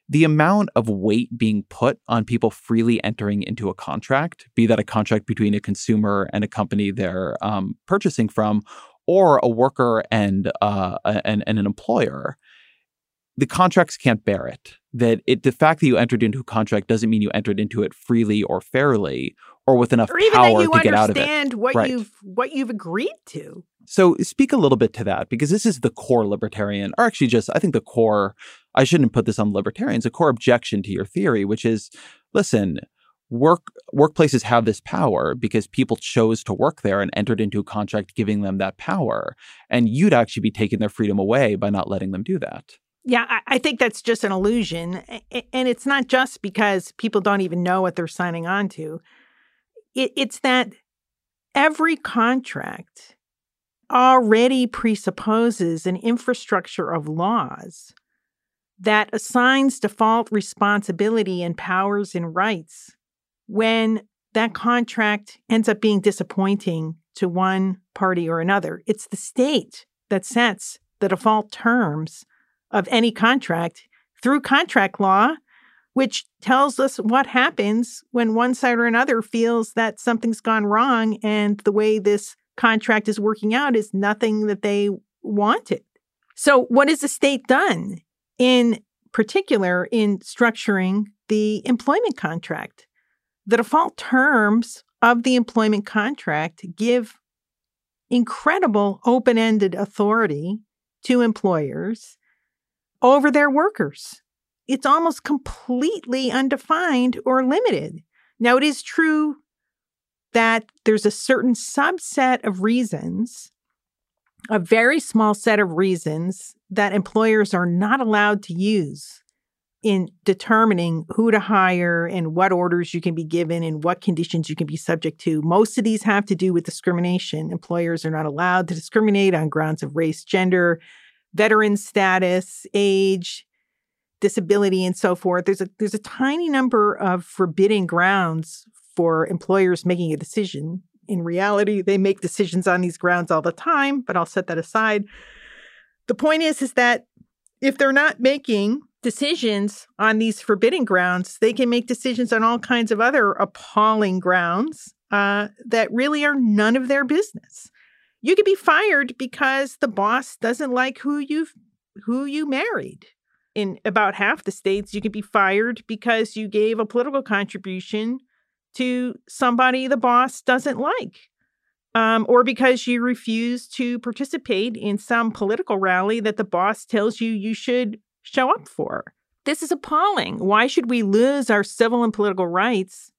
the amount of weight being put on people freely entering into a contract, be that a contract between a consumer and a company they're um, purchasing from, or a worker and, uh, and, and an employer, the contracts can't bear it. That it, the fact that you entered into a contract doesn't mean you entered into it freely or fairly, or with enough or even power that you to get out of it. understand what Right. you've what you've agreed to. So speak a little bit to that because this is the core libertarian, or actually just I think the core. I shouldn't put this on libertarians. A core objection to your theory, which is, listen, work workplaces have this power because people chose to work there and entered into a contract giving them that power, and you'd actually be taking their freedom away by not letting them do that. Yeah, I, think that's just an illusion. And it's not just because people don't even know what they're signing on to. It, it's that every contract already presupposes an infrastructure of laws that assigns default responsibility and powers and rights when that contract ends up being disappointing to one party or another. It's the state that sets the default terms of any contract through contract law, which tells us what happens when one side or another feels that something's gone wrong and the way this contract is working out is nothing that they wanted. So, what has the state done in particular in structuring the employment contract? The default terms of the employment contract give incredible open ended authority to employers over their workers. It's almost completely undefined or limited. Now, it is true that there's a certain subset of reasons, a very small set of reasons that employers are not allowed to use in determining who to hire and what orders you can be given and what conditions you can be subject to. Most of these have to do with discrimination. Employers are not allowed to discriminate on grounds of race, gender, veteran status, age, disability, and so forth. There's a there's a tiny number of forbidden grounds for employers making a decision. In reality, they make decisions on these grounds all the time, but I'll set that aside. The point is is that if they're not making decisions on these forbidden grounds, they can make decisions on all kinds of other appalling grounds uh, that really are none of their business. You could be fired because the boss doesn't like who you've who you married. In about half the states, you could be fired because you gave a political contribution to somebody the boss doesn't like. Um, or because you refuse to participate in some political rally that the boss tells you you should show up for. This is appalling. Why should we lose our civil and political rights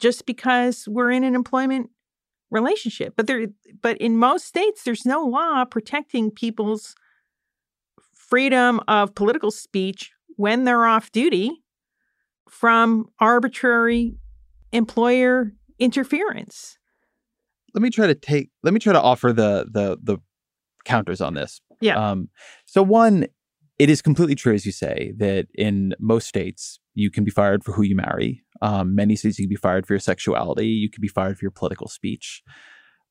just because we're in an employment relationship? But there but in most states there's no law protecting people's freedom of political speech when they're off duty from arbitrary employer interference. Let me try to take. Let me try to offer the the the counters on this. Yeah. Um, so one, it is completely true, as you say, that in most states you can be fired for who you marry. Um, many states you can be fired for your sexuality. You can be fired for your political speech.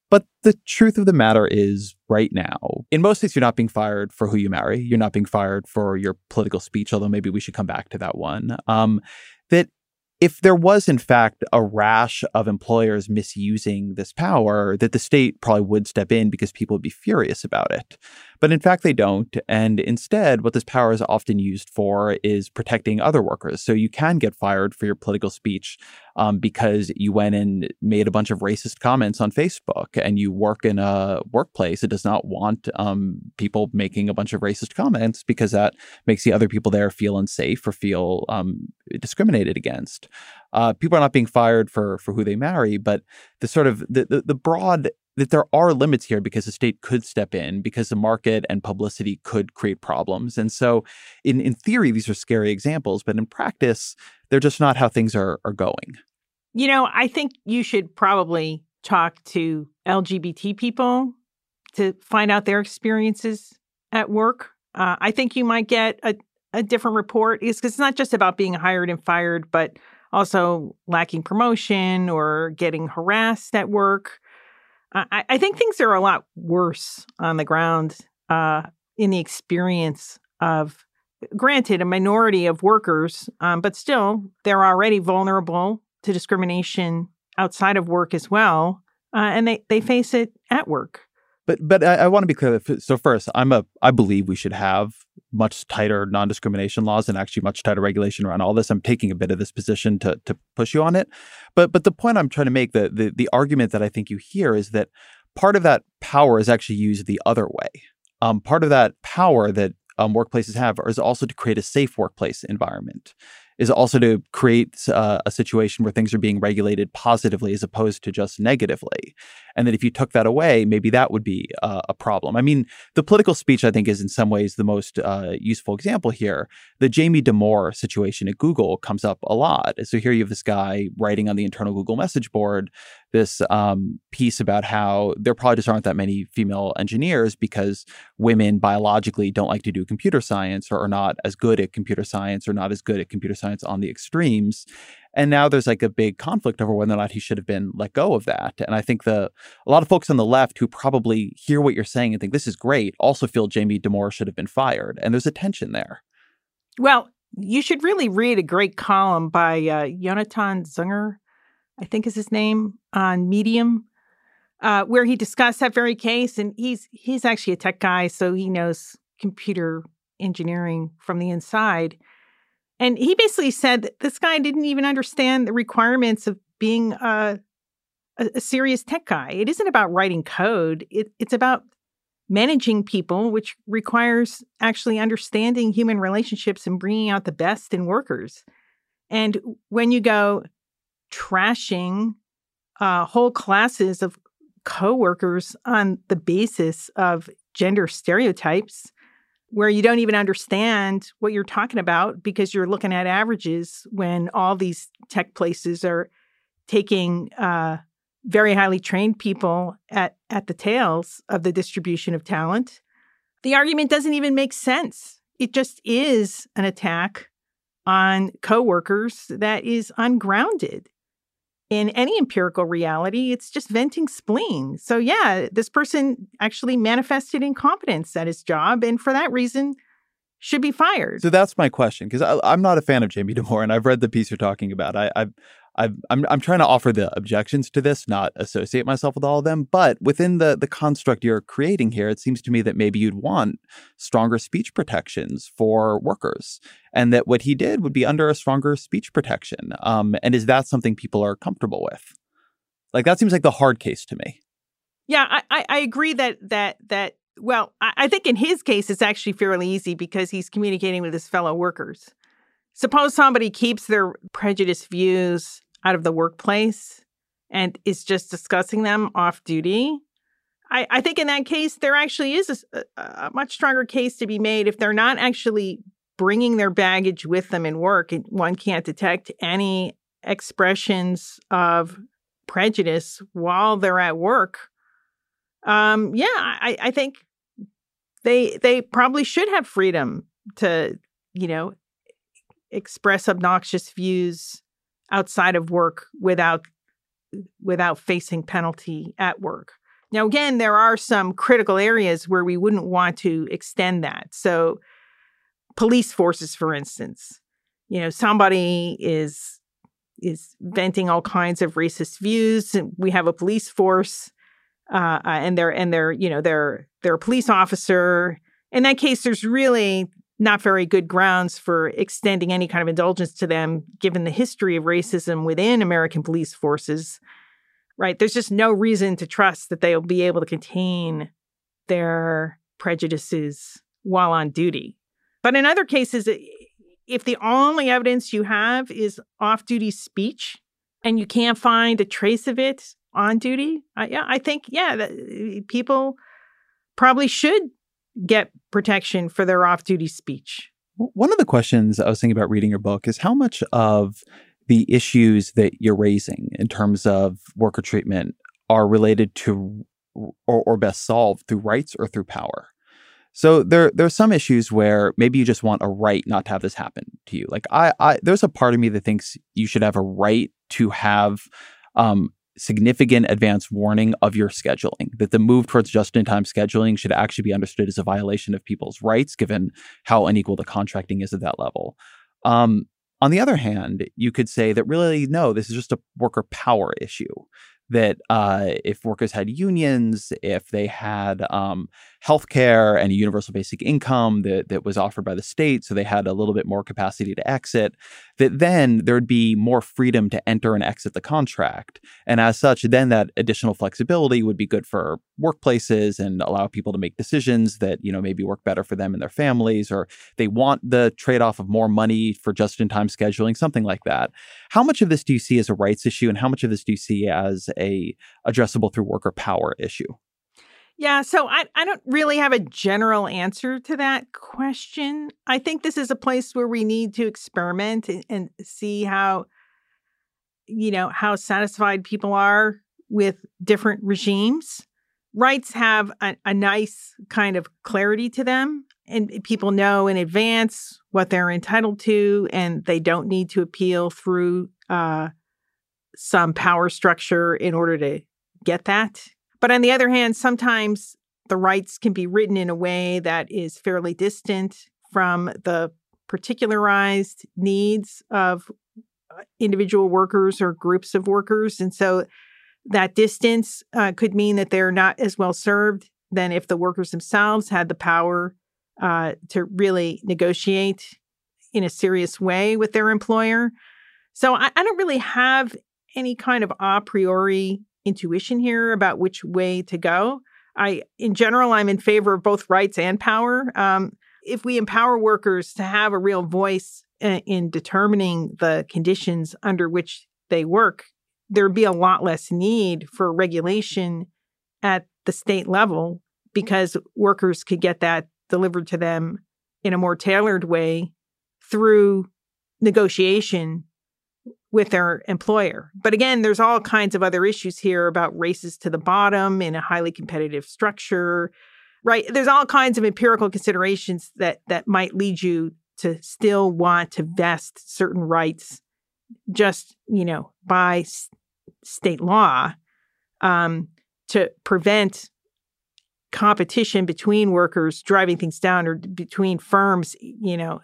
But the truth of the matter is, right now, in most states, you're not being fired for who you marry. You're not being fired for your political speech, although maybe we should come back to that one. Um, that if there was, in fact, a rash of employers misusing this power, that the state probably would step in because people would be furious about it. But in fact, they don't. And instead, what this power is often used for is protecting other workers. So you can get fired for your political speech um, because you went and made a bunch of racist comments on Facebook and you work in a workplace that does not want um, people making a bunch of racist comments because that makes the other people there feel unsafe or feel um, discriminated against. Uh, people are not being fired for for who they marry, but the sort of the, the, the broad that there are limits here because the state could step in because the market and publicity could create problems. And so in, in theory, these are scary examples, but in practice, they're just not how things are, are going. You know, I think you should probably talk to LGBT people to find out their experiences at work. Uh, I think you might get a, a different report because it's not just about being hired and fired, but also lacking promotion or getting harassed at work. I, I think things are a lot worse on the ground uh, in the experience of, granted, a minority of workers, um, but still, they're already vulnerable to discrimination outside of work as well. Uh, and they, they face it at work. But but I, I want to be clear. So first, I'm a I believe we should have much tighter non-discrimination laws and actually much tighter regulation around all this. I'm taking a bit of this position to to push you on it. But but the point I'm trying to make, the the, the argument that I think you hear is that part of that power is actually used the other way. Um, part of that power that um, workplaces have is also to create a safe workplace environment is also to create uh, a situation where things are being regulated positively as opposed to just negatively. And that if you took that away, maybe that would be uh, a problem. I mean, the political speech, I think, is in some ways the most uh, useful example here. The Jamie Damore situation at Google comes up a lot. So here you have this guy writing on the internal Google message board this um, piece about how there probably just aren't that many female engineers because women biologically don't like to do computer science or are not as good at computer science or not as good at computer science on the extremes. And now there's like a big conflict over whether or not he should have been let go of that. And I think the a lot of folks on the left who probably hear what you're saying and think this is great also feel Jamie Damore should have been fired. And there's a tension there. Well, you should really read a great column by uh, Jonathan Zunger I think is his name, on Medium, uh, where he discussed that very case. And he's he's actually a tech guy, so he knows computer engineering from the inside. And he basically said that this guy didn't even understand the requirements of being a, a, a serious tech guy. It isn't about writing code. It, it's about managing people, which requires actually understanding human relationships and bringing out the best in workers. And when you go, trashing uh, whole classes of coworkers on the basis of gender stereotypes where you don't even understand what you're talking about because you're looking at averages when all these tech places are taking uh, very highly trained people at, at the tails of the distribution of talent. The argument doesn't even make sense. It just is an attack on coworkers that is ungrounded in any empirical reality, it's just venting spleen. So, yeah, this person actually manifested incompetence at his job. And for that reason, should be fired. So that's my question because I'm not a fan of Jamie Damore, and I've read the piece you're talking about. I, I've i am I'm, I'm trying to offer the objections to this, not associate myself with all of them. But within the the construct you're creating here, it seems to me that maybe you'd want stronger speech protections for workers, and that what he did would be under a stronger speech protection. Um, and is that something people are comfortable with? Like that seems like the hard case to me. Yeah, I, I agree that that that well, I, I think in his case it's actually fairly easy because he's communicating with his fellow workers. Suppose somebody keeps their prejudiced views out of the workplace and is just discussing them off duty. I, I think in that case, there actually is a, a, much stronger case to be made if they're not actually bringing their baggage with them in work and one can't detect any expressions of prejudice while they're at work. Um, yeah, I, I think they they probably should have freedom to, you know, express obnoxious views outside of work without without facing penalty at work. Now again, there are some critical areas where we wouldn't want to extend that. So police forces for instance, you know, somebody is is venting all kinds of racist views and we have a police force uh, and they're and they're you know they're they're a police officer in that case there's really not very good grounds for extending any kind of indulgence to them, given the history of racism within American police forces. Right? There's just no reason to trust that they'll be able to contain their prejudices while on duty. But in other cases, if the only evidence you have is off duty speech and you can't find a trace of it on duty, I, yeah, I think, yeah, that, uh, people probably should get protection for their off duty speech. One of the questions I was thinking about reading your book is how much of the issues that you're raising in terms of worker treatment are related to or, or best solved through rights or through power. So there there are some issues where maybe you just want a right not to have this happen to you. Like I, I there's a part of me that thinks you should have a right to have um, significant advance warning of your scheduling, that the move towards just in time scheduling should actually be understood as a violation of people's rights, given how unequal the contracting is at that level. Um, on the other hand, you could say that really, no, this is just a worker power issue. that uh, if workers had unions, if they had um, health care and a universal basic income that, that was offered by the state, so they had a little bit more capacity to exit, that then there'd be more freedom to enter and exit the contract. And as such, then that additional flexibility would be good for workplaces and allow people to make decisions that, you know, maybe work better for them and their families, or they want the trade off of more money for just in time scheduling, something like that. How much of this do you see as a rights issue, and how much of this do you see as a addressable through worker power issue? Yeah, so I, I don't really have a general answer to that question. I think this is a place where we need to experiment and, and see how, you know, how satisfied people are with different regimes. Rights have a, a nice kind of clarity to them, and people know in advance what they're entitled to, and they don't need to appeal through uh, some power structure in order to get that. But on the other hand, sometimes the rights can be written in a way that is fairly distant from the particularized needs of uh, individual workers or groups of workers. And so that distance uh, could mean that they're not as well served than if the workers themselves had the power uh, to really negotiate in a serious way with their employer. So I, I don't really have any kind of a priori intuition here about which way to go. I, in general, I'm in favor of both rights and power. Um, if we empower workers to have a real voice in, in determining the conditions under which they work, there'd be a lot less need for regulation at the state level because workers could get that delivered to them in a more tailored way through negotiation with their employer. But again, there's all kinds of other issues here about races to the bottom in a highly competitive structure, right? There's all kinds of empirical considerations that that might lead you to still want to vest certain rights just, you know, by s- state law um, to prevent competition between workers driving things down or between firms, you know,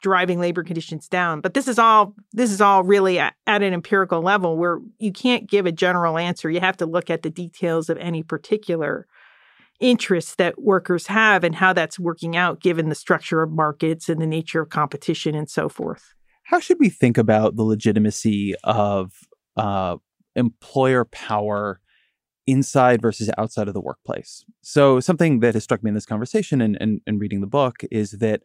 driving labor conditions down. But this is all this is all really at, at, an empirical level where you can't give a general answer. You have to look at the details of any particular interests that workers have and how that's working out given the structure of markets and the nature of competition and so forth. How should we think about the legitimacy of uh, employer power inside versus outside of the workplace? So, something that has struck me in this conversation and, and, and reading the book is that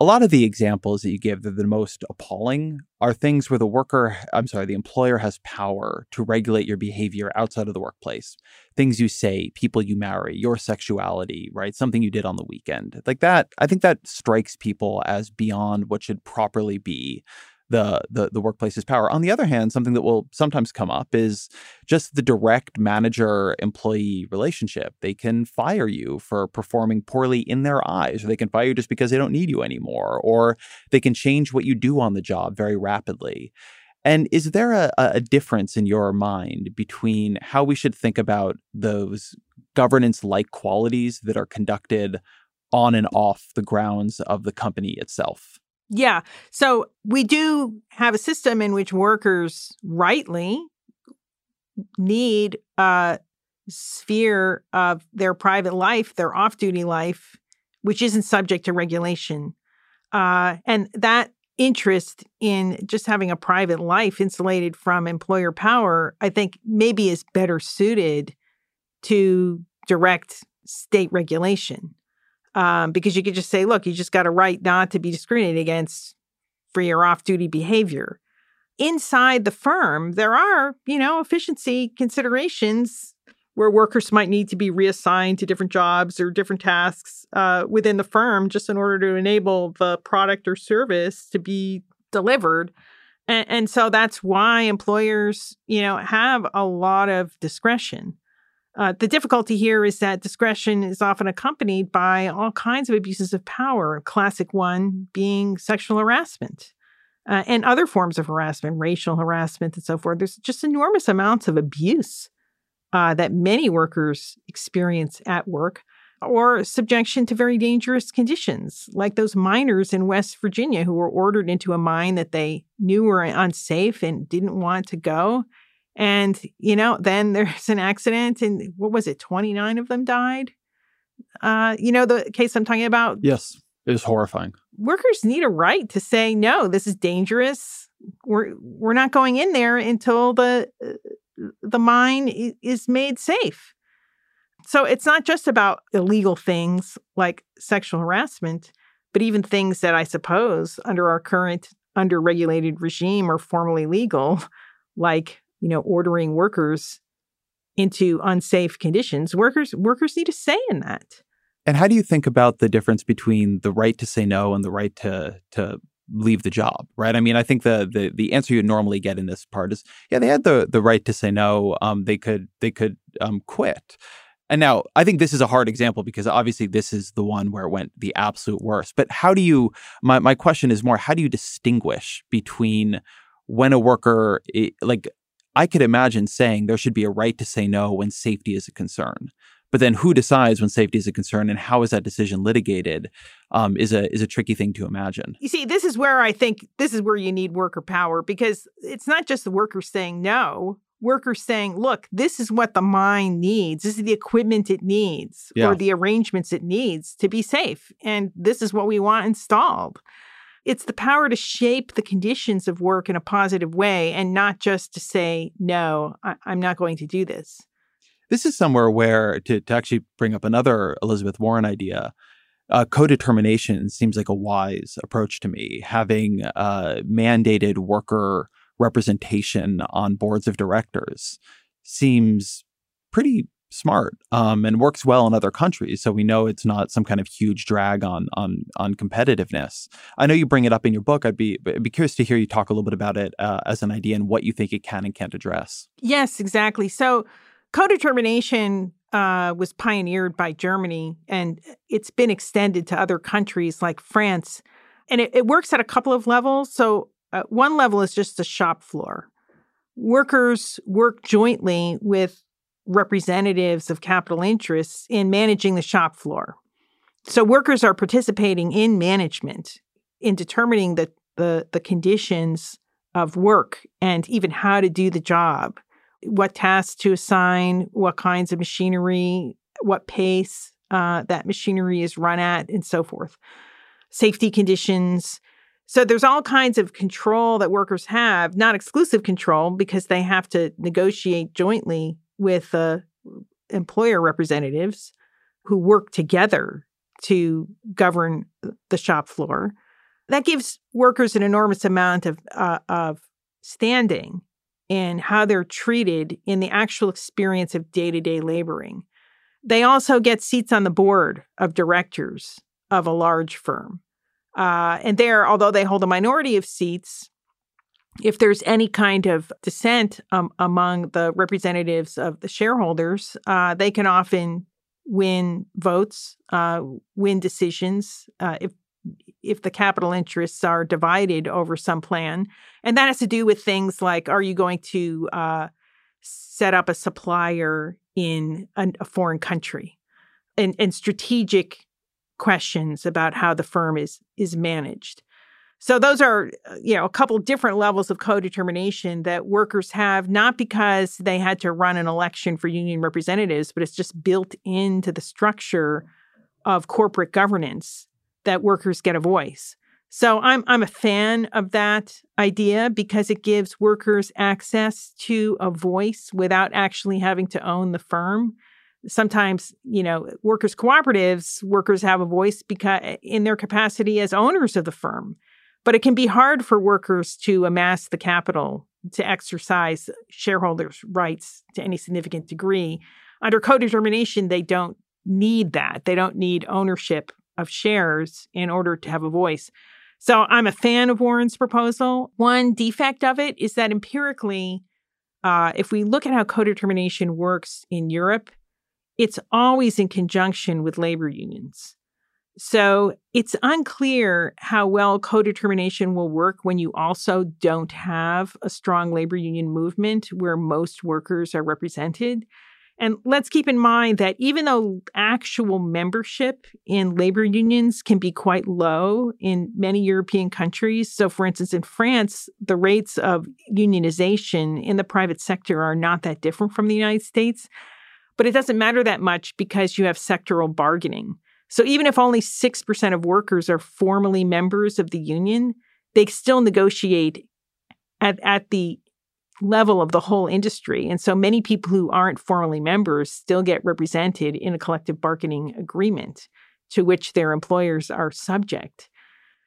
a lot of the examples that you give that are the most appalling are things where the worker, I'm sorry, the employer has power to regulate your behavior outside of the workplace. Things you say, people you marry, your sexuality, right? Something you did on the weekend. Like that, I think that strikes people as beyond what should properly be the, the the workplace's power. On the other hand, something that will sometimes come up is just the direct manager employee relationship. They can fire you for performing poorly in their eyes, or they can fire you just because they don't need you anymore, or they can change what you do on the job very rapidly. And is there a, a difference in your mind between how we should think about those governance like qualities that are conducted on and off the grounds of the company itself? Yeah. So we do have a system in which workers rightly need a sphere of their private life, their off duty life, which isn't subject to regulation. Uh, and that interest in just having a private life insulated from employer power, I think maybe is better suited to direct state regulation um, because you could just say, look, you just got a right not to be discriminated against for your off duty behavior. Inside the firm, there are, you know, efficiency considerations where workers might need to be reassigned to different jobs or different tasks uh, within the firm just in order to enable the product or service to be delivered. And, and so that's why employers, you know, have a lot of discretion. Uh, the difficulty here is that discretion is often accompanied by all kinds of abuses of power, a classic one being sexual harassment uh, and other forms of harassment, racial harassment, and so forth. There's just enormous amounts of abuse uh, that many workers experience at work or subjection to very dangerous conditions, like those miners in West Virginia who were ordered into a mine that they knew were unsafe and didn't want to go And, you know, then there's an accident, and what was it? 29 of them died. Uh, you know, the case I'm talking about? Yes, it is horrifying. Workers need a right to say, no, this is dangerous. We're, we're not going in there until the, the mine is made safe. So it's not just about illegal things like sexual harassment, but even things that I suppose under our current under-regulated regime are formally legal, like you know ordering workers into unsafe conditions. Workers workers need a say in that. And how do you think about the difference between the right to say no and the right to to leave the job, right? I mean, I think the the the answer you'd normally get in this part is, yeah, they had the the right to say no. Um, they could they could um quit. And now I think this is a hard example because obviously this is the one where it went the absolute worst. But how do you, my, my question is more, how do you distinguish between when a worker, like, I could imagine saying there should be a right to say no when safety is a concern. But then who decides when safety is a concern and how is that decision litigated um, is a is a tricky thing to imagine. You see, this is where I think this is where you need worker power because it's not just the worker saying no workers saying, look, this is what the mine needs. This is the equipment it needs yeah. or the arrangements it needs to be safe. And this is what we want installed. It's the power to shape the conditions of work in a positive way and not just to say, no, I- am not going to do this. This is somewhere where, to, to actually bring up another Elizabeth Warren idea, uh, co-determination seems like a wise approach to me. Having uh, mandated worker representation on boards of directors seems pretty smart um, and works well in other countries. So we know it's not some kind of huge drag on on on competitiveness. I know you bring it up in your book. I'd be I'd be curious to hear you talk a little bit about it uh, as an idea and what you think it can and can't address. Yes, exactly. So co-determination uh, was pioneered by Germany, and it's been extended to other countries like France. And it, it works at a couple of levels. So uh, one level is just the shop floor. Workers work jointly with representatives of capital interests in managing the shop floor. So workers are participating in management in determining the, the, the conditions of work and even how to do the job, what tasks to assign, what kinds of machinery, what pace uh, that machinery is run at, and so forth. Safety conditions, so there's all kinds of control that workers have, not exclusive control because they have to negotiate jointly with uh, employer representatives who work together to govern the shop floor. That gives workers an enormous amount of uh, of standing in how they're treated in the actual experience of day-to-day laboring. They also get seats on the board of directors of a large firm. Uh, and there, although they hold a minority of seats, if there's any kind of dissent um, among the representatives of the shareholders, uh, they can often win votes, uh, win decisions uh, if if the capital interests are divided over some plan, and that has to do with things like: Are you going to uh, set up a supplier in a, a foreign country? And, and strategic questions about how the firm is is managed. So those are uh, you know a couple different levels of co-determination that workers have not because they had to run an election for union representatives but it's just built into the structure of corporate governance that workers get a voice. So I'm I'm a fan of that idea because it gives workers access to a voice without actually having to own the firm sometimes you know workers cooperatives workers have a voice because in their capacity as owners of the firm but it can be hard for workers to amass the capital to exercise shareholders rights to any significant degree. Under co-determination they don't need that. They don't need ownership of shares in order to have a voice. So i'm a fan of warren's proposal. One defect of it is that empirically uh, if we look at how co-determination works in europe it's always in conjunction with labor unions. So it's unclear how well co determination will work when you also don't have a strong labor union movement where most workers are represented. And let's keep in mind that even though actual membership in labor unions can be quite low in many European countries, so for instance, in France, the rates of unionization in the private sector are not that different from the United States. But it doesn't matter that much because you have sectoral bargaining. So even if only 6% of workers are formally members of the union, they still negotiate at, at the level of the whole industry. And so many people who aren't formally members still get represented in a collective bargaining agreement to which their employers are subject.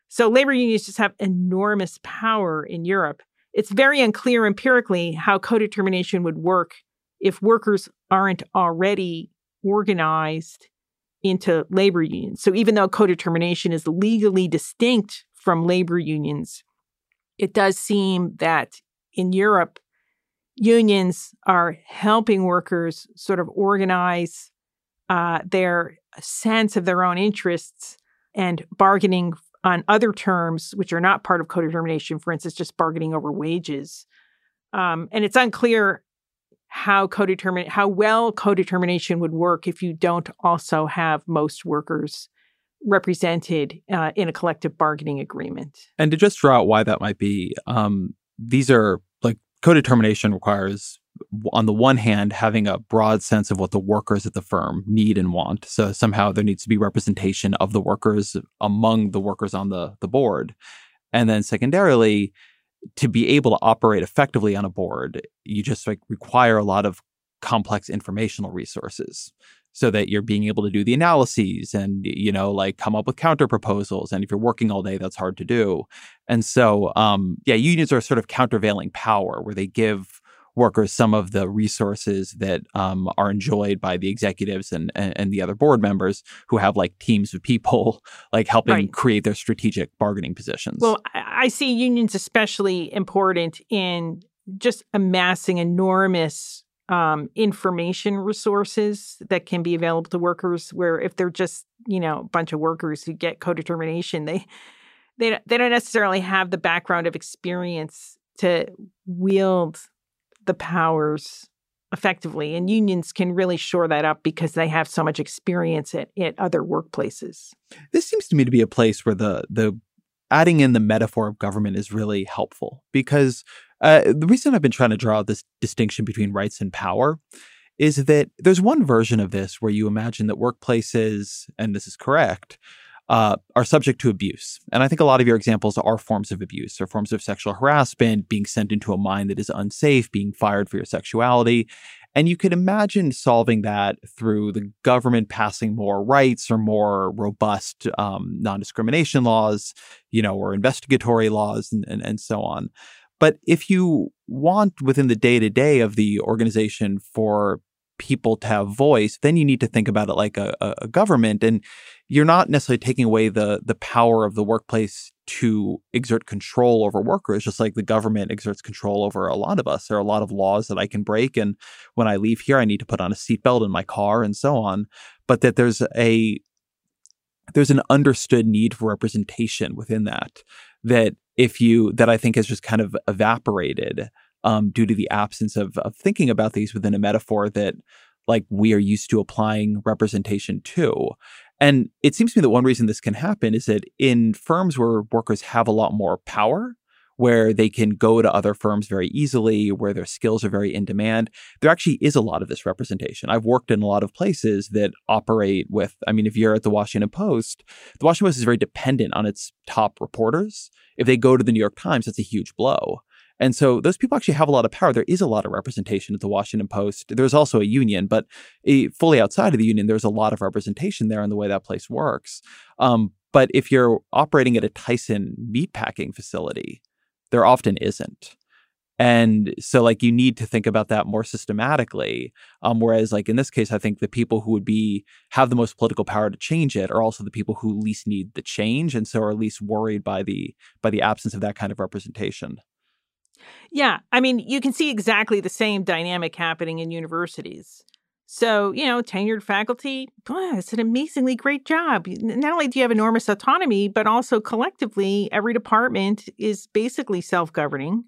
So labor unions just have enormous power in Europe. It's very unclear empirically how co-determination would work if workers aren't already organized into labor unions. So even though co-determination is legally distinct from labor unions, it does seem that in Europe unions are helping workers sort of organize uh, their sense of their own interests and bargaining on other terms which are not part of co-determination for instance just bargaining over wages um, and it's unclear how co-determination how well co-determination would work if you don't also have most workers represented uh, in a collective bargaining agreement. And to just draw out why that might be um, these are like co-determination requires on the one hand having a broad sense of what the workers at the firm need and want. So somehow there needs to be representation of the workers among the workers on the the board. And then secondarily to be able to operate effectively on a board you just like require a lot of complex informational resources so that you're being able to do the analyses and you know like come up with counter proposals and if you're working all day that's hard to do. And so um, yeah unions are sort of countervailing power where they give workers some of the resources that um, are enjoyed by the executives and, and, and the other board members who have like teams of people like helping right. create their strategic bargaining positions well i see unions especially important in just amassing enormous um, information resources that can be available to workers where if they're just you know a bunch of workers who get co-determination they they they don't necessarily have the background of experience to wield the powers effectively and unions can really shore that up because they have so much experience at, at other workplaces. This seems to me to be a place where the the adding in the metaphor of government is really helpful because uh, the reason I've been trying to draw this distinction between rights and power is that there's one version of this where you imagine that workplaces, and this is correct, uh, are subject to abuse. And I think a lot of your examples are forms of abuse or forms of sexual harassment, being sent into a mine that is unsafe, being fired for your sexuality. And you could imagine solving that through the government passing more rights or more robust um, non discrimination laws, you know, or investigatory laws and, and, and so on. But if you want within the day to day of the organization for people to have voice, then you need to think about it like a, a, government. And you're not necessarily taking away the the power of the workplace to exert control over workers, just like the government exerts control over a lot of us. There are a lot of laws that I can break, and when I leave here, I need to put on a seatbelt in my car and so on. But that there's a there's an understood need for representation within that that if you that I think has just kind of evaporated um, due to the absence of of thinking about these within a metaphor that like we are used to applying representation to. And it seems to me that one reason this can happen is that in firms where workers have a lot more power, where they can go to other firms very easily, where their skills are very in demand. There actually is a lot of this representation. I've worked in a lot of places that operate with, I mean, if you're at the Washington Post, the Washington Post is very dependent on its top reporters. If they go to the New York Times, that's a huge blow. And so those people actually have a lot of power. There is a lot of representation at the Washington Post. There's also a union, but a, fully outside of the union, there's a lot of representation there in the way that place works. Um, but if you're operating at a Tyson meatpacking facility, there often isn't. And so, like, you need to think about that more systematically. Um, whereas, like in this case, I think the people who would be have the most political power to change it are also the people who least need the change, and so are least worried by the by the absence of that kind of representation. Yeah, I mean, you can see exactly the same dynamic happening in universities. So, you know, tenured faculty, boy, it's an amazingly great job. Not only do you have enormous autonomy, but also collectively, every department is basically self governing,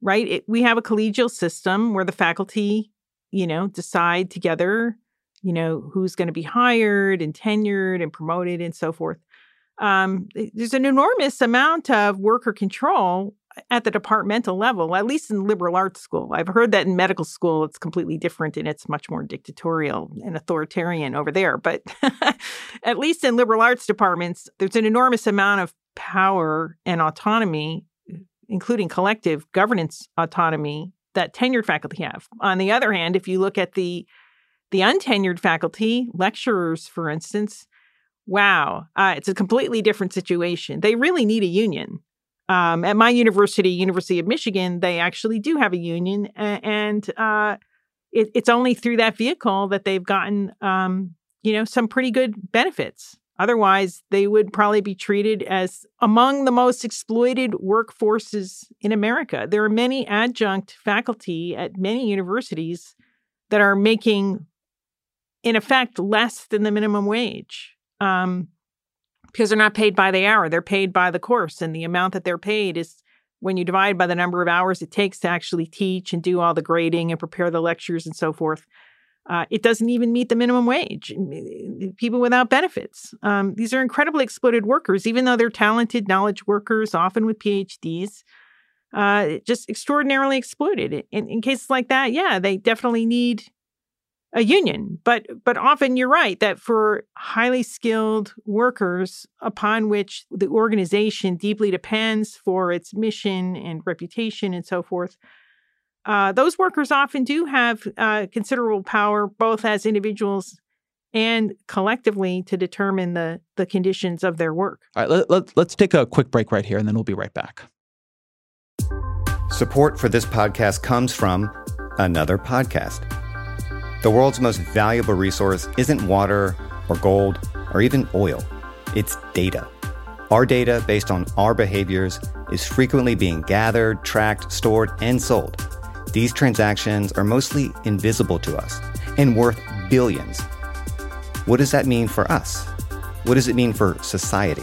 right? It, we have a collegial system where the faculty you know, decide together, you know, who's going to be hired and tenured and promoted and so forth. Um, there's an enormous amount of worker control at the departmental level, at least in liberal arts school. I've heard that in medical school it's completely different and it's much more dictatorial and authoritarian over there. But at least in liberal arts departments, there's an enormous amount of power and autonomy, including collective governance autonomy that tenured faculty have. On the other hand, if you look at the the untenured faculty, lecturers, for instance, wow, uh, it's a completely different situation. They really need a union. Um, at my university, University of Michigan, they actually do have a union, and uh, it, it's only through that vehicle that they've gotten, um, you know, some pretty good benefits. Otherwise, they would probably be treated as among the most exploited workforces in America. There are many adjunct faculty at many universities that are making, in effect, less than the minimum wage. Um, because they're not paid by the hour, they're paid by the course. And the amount that they're paid is when you divide by the number of hours it takes to actually teach and do all the grading and prepare the lectures and so forth. Uh, it doesn't even meet the minimum wage. People without benefits. Um, these are incredibly exploited workers, even though they're talented knowledge workers, often with PhDs. Uh, just extraordinarily exploited. In, in cases like that, yeah, they definitely need a union. But but often you're right that for highly skilled workers upon which the organization deeply depends for its mission and reputation and so forth, uh, those workers often do have uh, considerable power, both as individuals and collectively, to determine the the conditions of their work. All right, let, let, let's take a quick break right here, and then we'll be right back. Support for this podcast comes from another podcast. The world's most valuable resource isn't water or gold or even oil, it's data. Our data, based on our behaviors, is frequently being gathered, tracked, stored, and sold. These transactions are mostly invisible to us and worth billions. What does that mean for us? What does it mean for society?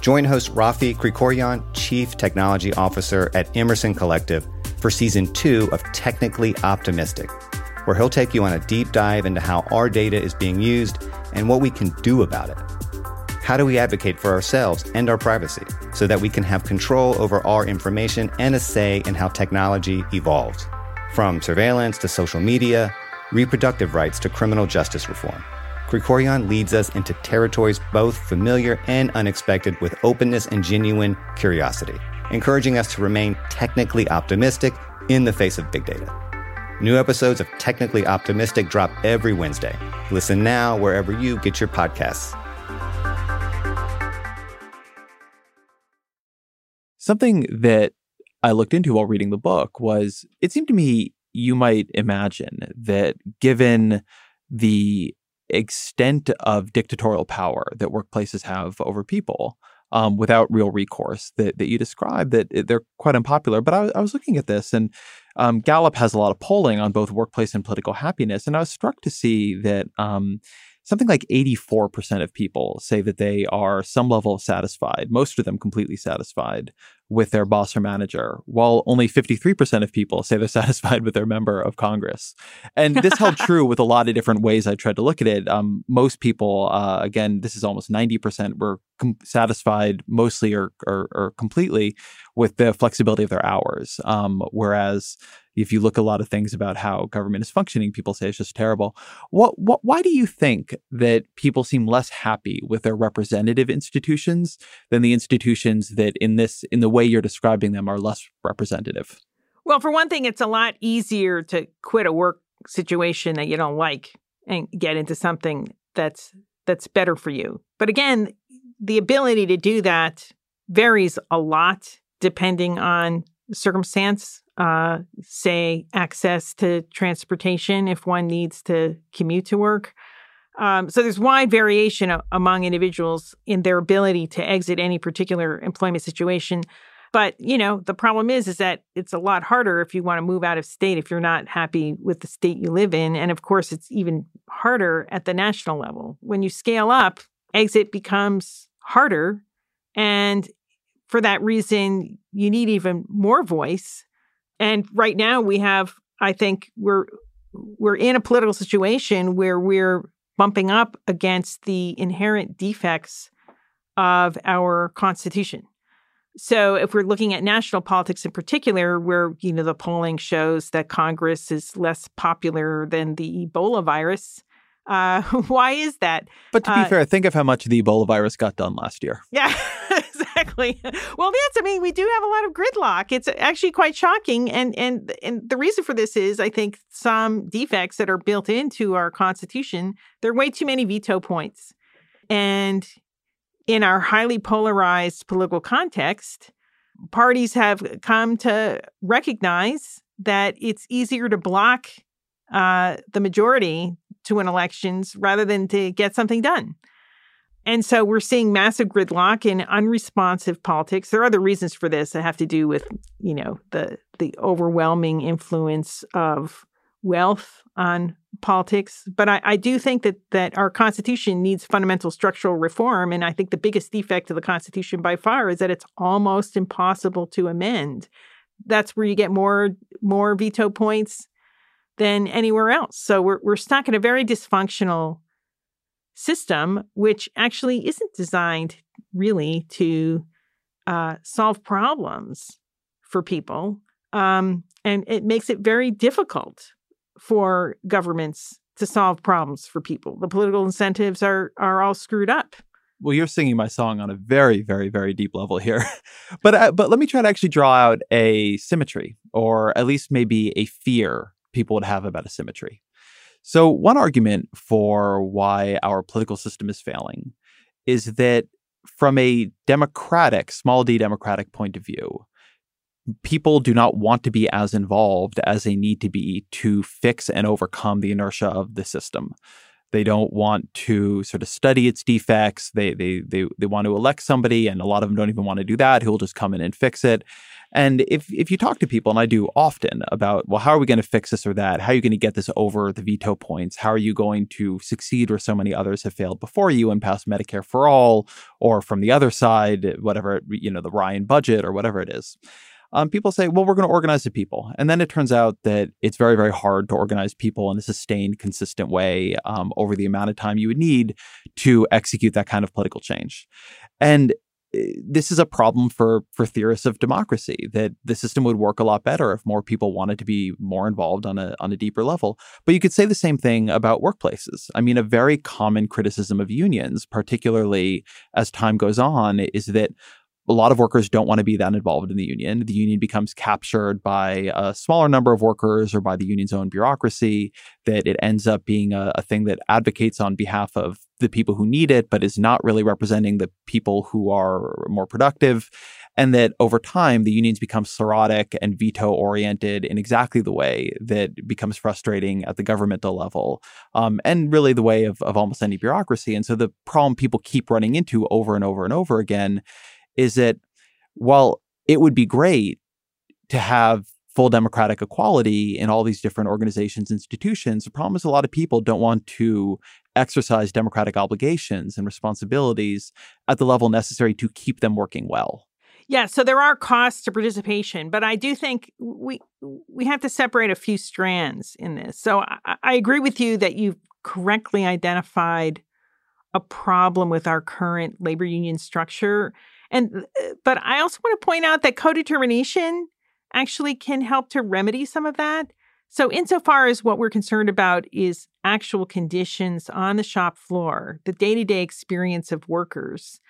Join host Rafi Krikorian, Chief Technology Officer at Emerson Collective, for season two of Technically Optimistic where he'll take you on a deep dive into how our data is being used and what we can do about it. How do we advocate for ourselves and our privacy so that we can have control over our information and a say in how technology evolves? From surveillance to social media, reproductive rights to criminal justice reform. Krikorian leads us into territories both familiar and unexpected with openness and genuine curiosity, encouraging us to remain technically optimistic in the face of big data. New episodes of Technically Optimistic drop every Wednesday. Listen now wherever you get your podcasts. Something that I looked into while reading the book was it seemed to me you might imagine that given the extent of dictatorial power that workplaces have over people, um, without real recourse that, that you described that they're quite unpopular. But I, I was looking at this and um, Gallup has a lot of polling on both workplace and political happiness. And I was struck to see that um, something like 84% of people say that they are some level satisfied, most of them completely satisfied with their boss or manager, while only 53% of people say they're satisfied with their member of Congress. And this held true with a lot of different ways I tried to look at it. Um, most people, uh, again, this is almost 90%, were com- satisfied mostly or, or, or, completely with the flexibility of their hours. Um, whereas if you look a lot of things about how government is functioning, people say it's just terrible. What, what, why do you think that people seem less happy with their representative institutions than the institutions that, in this, in the way you're describing them, are less representative? Well, for one thing, it's a lot easier to quit a work situation that you don't like and get into something that's that's better for you. But again, the ability to do that varies a lot depending on circumstance uh, say, access to transportation if one needs to commute to work. Um, so there's wide variation among individuals in their ability to exit any particular employment situation. But you know, the problem is, is that it's a lot harder if you want to move out of state if you're not happy with the state you live in, and of course, it's even harder at the national level. When you scale up, exit becomes harder, and for that reason, you need even more voice and right now we have, I think we're we're in a political situation where we're bumping up against the inherent defects of our constitution. So if we're looking at national politics in particular, where you know the polling shows that Congress is less popular than the Ebola virus, uh, why is that? But to be uh, fair, think of how much the Ebola virus got done last year. Yeah, exactly. Well, that's. I mean, we do have a lot of gridlock. It's actually quite shocking, and and and the reason for this is, I think, some defects that are built into our Constitution. There are way too many veto points, and in our highly polarized political context, parties have come to recognize that it's easier to block uh, the majority to win elections rather than to get something done. And so we're seeing massive gridlock and unresponsive politics. There are other reasons for this that have to do with, you know, the the overwhelming influence of wealth on politics. But I, I do think that that our Constitution needs fundamental structural reform. And I think the biggest defect of the Constitution by far is that it's almost impossible to amend. That's where you get more more veto points than anywhere else. So we're we're stuck in a very dysfunctional system, which actually isn't designed really to uh, solve problems for people. Um, and it makes it very difficult for governments to solve problems for people. The political incentives are are all screwed up. Well, you're singing my song on a very, very, very deep level here, but uh, but let me try to actually draw out a symmetry, or at least maybe a fear people would have about a symmetry. So, one argument for why our political system is failing is that from a democratic, small d democratic point of view, people do not want to be as involved as they need to be to fix and overcome the inertia of the system. They don't want to sort of study its defects. They they they they want to elect somebody, and a lot of them don't even want to do that. Who'll just come in and fix it. And if if you talk to people, and I do often about, well, how are we going to fix this or that? How are you going to get this over the veto points? How are you going to succeed where so many others have failed before you and pass Medicare for all, or from the other side, whatever you know, the Ryan budget or whatever it is? Um, people say, well, we're going to organize the people. And then it turns out that it's very, very hard to organize people in a sustained, consistent way um, over the amount of time you would need to execute that kind of political change. And this is a problem for for theorists of democracy that the system would work a lot better if more people wanted to be more involved on a on a deeper level. But you could say the same thing about workplaces. I mean, a very common criticism of unions, particularly as time goes on, is that a lot of workers don't want to be that involved in the union. The union becomes captured by a smaller number of workers or by the union's own bureaucracy, that it ends up being a, a, thing that advocates on behalf of the people who need it, but is not really representing the people who are more productive. And that over time, the unions become sclerotic and veto oriented in exactly the way that becomes frustrating at the governmental level, um, and really the way of, of almost any bureaucracy. And so the problem people keep running into over and over and over again is that while it would be great to have full democratic equality in all these different organizations, institutions, the problem is a lot of people don't want to exercise democratic obligations and responsibilities at the level necessary to keep them working well. Yeah, so there are costs to participation, but I do think we we have to separate a few strands in this. So I, I agree with you that you've correctly identified a problem with our current labor union structure and uh, but I also want to point out that co-determination actually can help to remedy some of that. So insofar as what we're concerned about is actual conditions on the shop floor, the day-to-day experience of workers,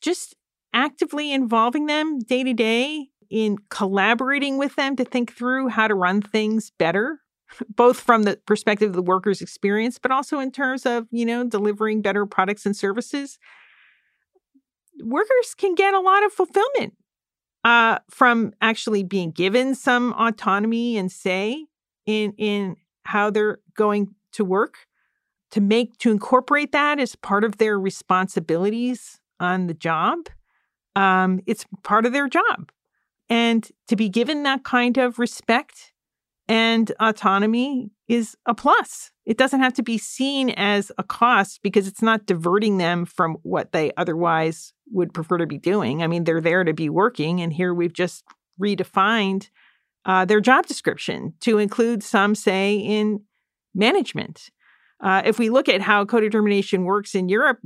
just actively involving them day to day in collaborating with them to think through how to run things better both from the perspective of the worker's experience but also in terms of you know delivering better products and services workers can get a lot of fulfillment uh, from actually being given some autonomy and say in in how they're going to work to make to incorporate that as part of their responsibilities on the job. Um, it's part of their job. And to be given that kind of respect and autonomy is a plus. It doesn't have to be seen as a cost because it's not diverting them from what they otherwise would prefer to be doing. I mean, they're there to be working, and here we've just redefined uh, their job description to include some, say, in management. Uh, if we look at how co-determination works in Europe,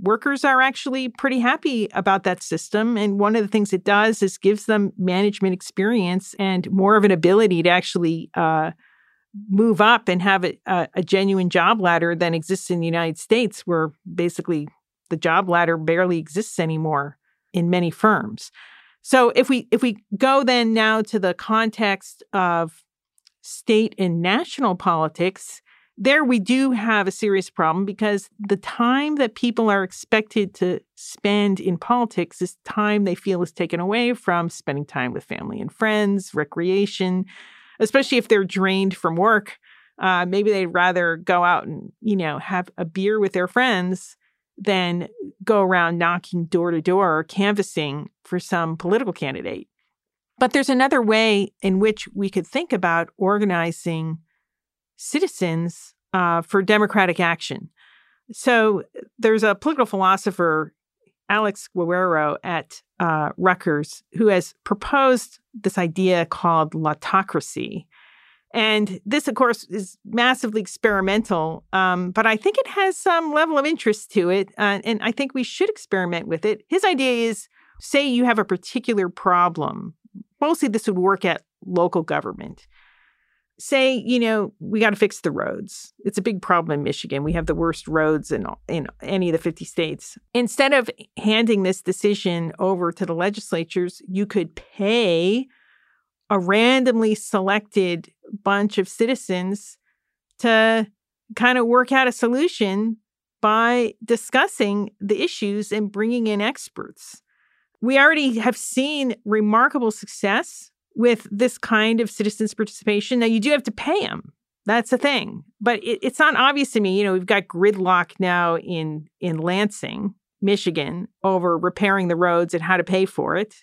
workers are actually pretty happy about that system. And one of the things it does is gives them management experience and more of an ability to actually uh, move up and have a, a, genuine job ladder than exists in the United States, where basically the job ladder barely exists anymore in many firms. So if we if we go then now to the context of state and national politics, there we do have a serious problem because the time that people are expected to spend in politics is time they feel is taken away from spending time with family and friends, recreation, especially if they're drained from work. Uh, maybe they'd rather go out and you know have a beer with their friends than go around knocking door to door or canvassing for some political candidate. But there's another way in which we could think about organizing citizens uh, for democratic action. So there's a political philosopher, Alex Guerrero at uh, Rutgers, who has proposed this idea called lottocracy. And this, of course, is massively experimental, um, but I think it has some level of interest to it. Uh, and I think we should experiment with it. His idea is say you have a particular problem. Mostly this would work at local government say, you know, we got to fix the roads. It's a big problem in Michigan. We have the worst roads in in any of the 50 states. Instead of handing this decision over to the legislatures, you could pay a randomly selected bunch of citizens to kind of work out a solution by discussing the issues and bringing in experts. We already have seen remarkable success with this kind of citizens' participation. Now, you do have to pay them. That's the thing. But it, it's not obvious to me. You know, we've got gridlock now in in Lansing, Michigan, over repairing the roads and how to pay for it.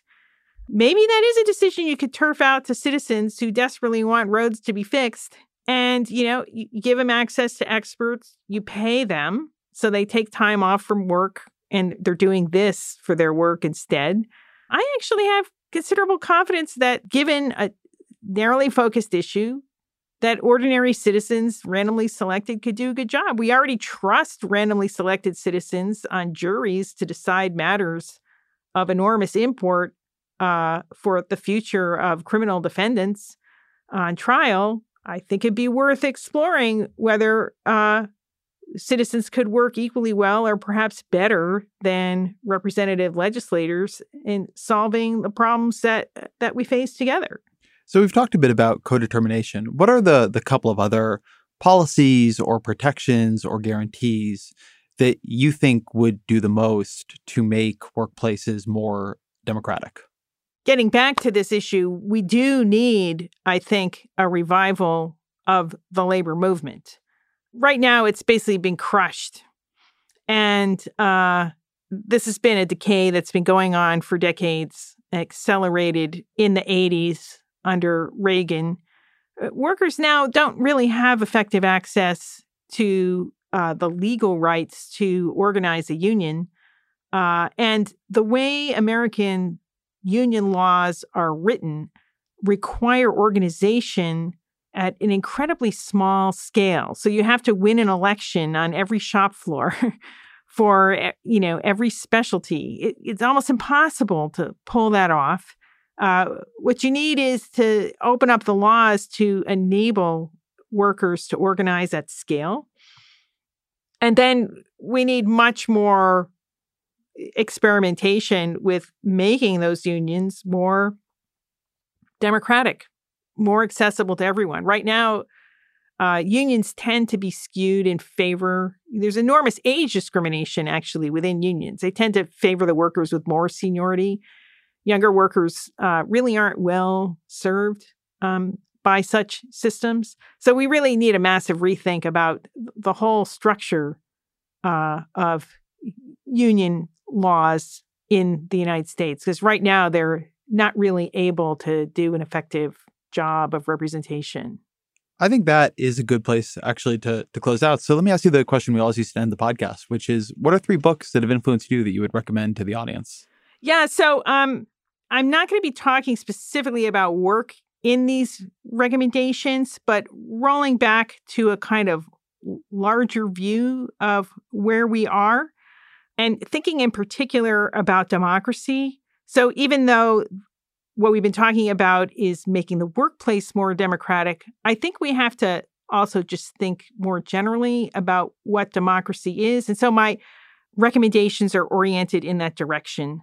Maybe that is a decision you could turf out to citizens who desperately want roads to be fixed. And, you know, you give them access to experts, you pay them so they take time off from work and they're doing this for their work instead. I actually have considerable confidence that given a narrowly focused issue, that ordinary citizens randomly selected could do a good job. We already trust randomly selected citizens on juries to decide matters of enormous import uh, for the future of criminal defendants on trial. I think it'd be worth exploring whether uh, citizens could work equally well or perhaps better than representative legislators in solving the problems that uh, that we face together. So we've talked a bit about co-determination. What are the the couple of other policies or protections or guarantees that you think would do the most to make workplaces more democratic? Getting back to this issue, we do need, I think, a revival of the labor movement right now it's basically been crushed. And uh, this has been a decay that's been going on for decades, accelerated in the 80s under Reagan. Uh, workers now don't really have effective access to uh, the legal rights to organize a union. Uh, and the way American union laws are written require organization at an incredibly small scale. So you have to win an election on every shop floor for you know every specialty. It, it's almost impossible to pull that off. Uh, what you need is to open up the laws to enable workers to organize at scale. And then we need much more experimentation with making those unions more democratic more accessible to everyone. Right now, uh, unions tend to be skewed in favor. There's enormous age discrimination actually within unions. They tend to favor the workers with more seniority. Younger workers uh, really aren't well served um, by such systems. So we really need a massive rethink about the whole structure uh, of union laws in the United States because right now they're not really able to do an effective job of representation. I think that is a good place actually to to close out. So let me ask you the question we always used to end the podcast, which is what are three books that have influenced you that you would recommend to the audience? Yeah, so um I'm not going to be talking specifically about work in these recommendations, but rolling back to a kind of larger view of where we are and thinking in particular about democracy. So, even though what we've been talking about is making the workplace more democratic, I think we have to also just think more generally about what democracy is. And so, my recommendations are oriented in that direction.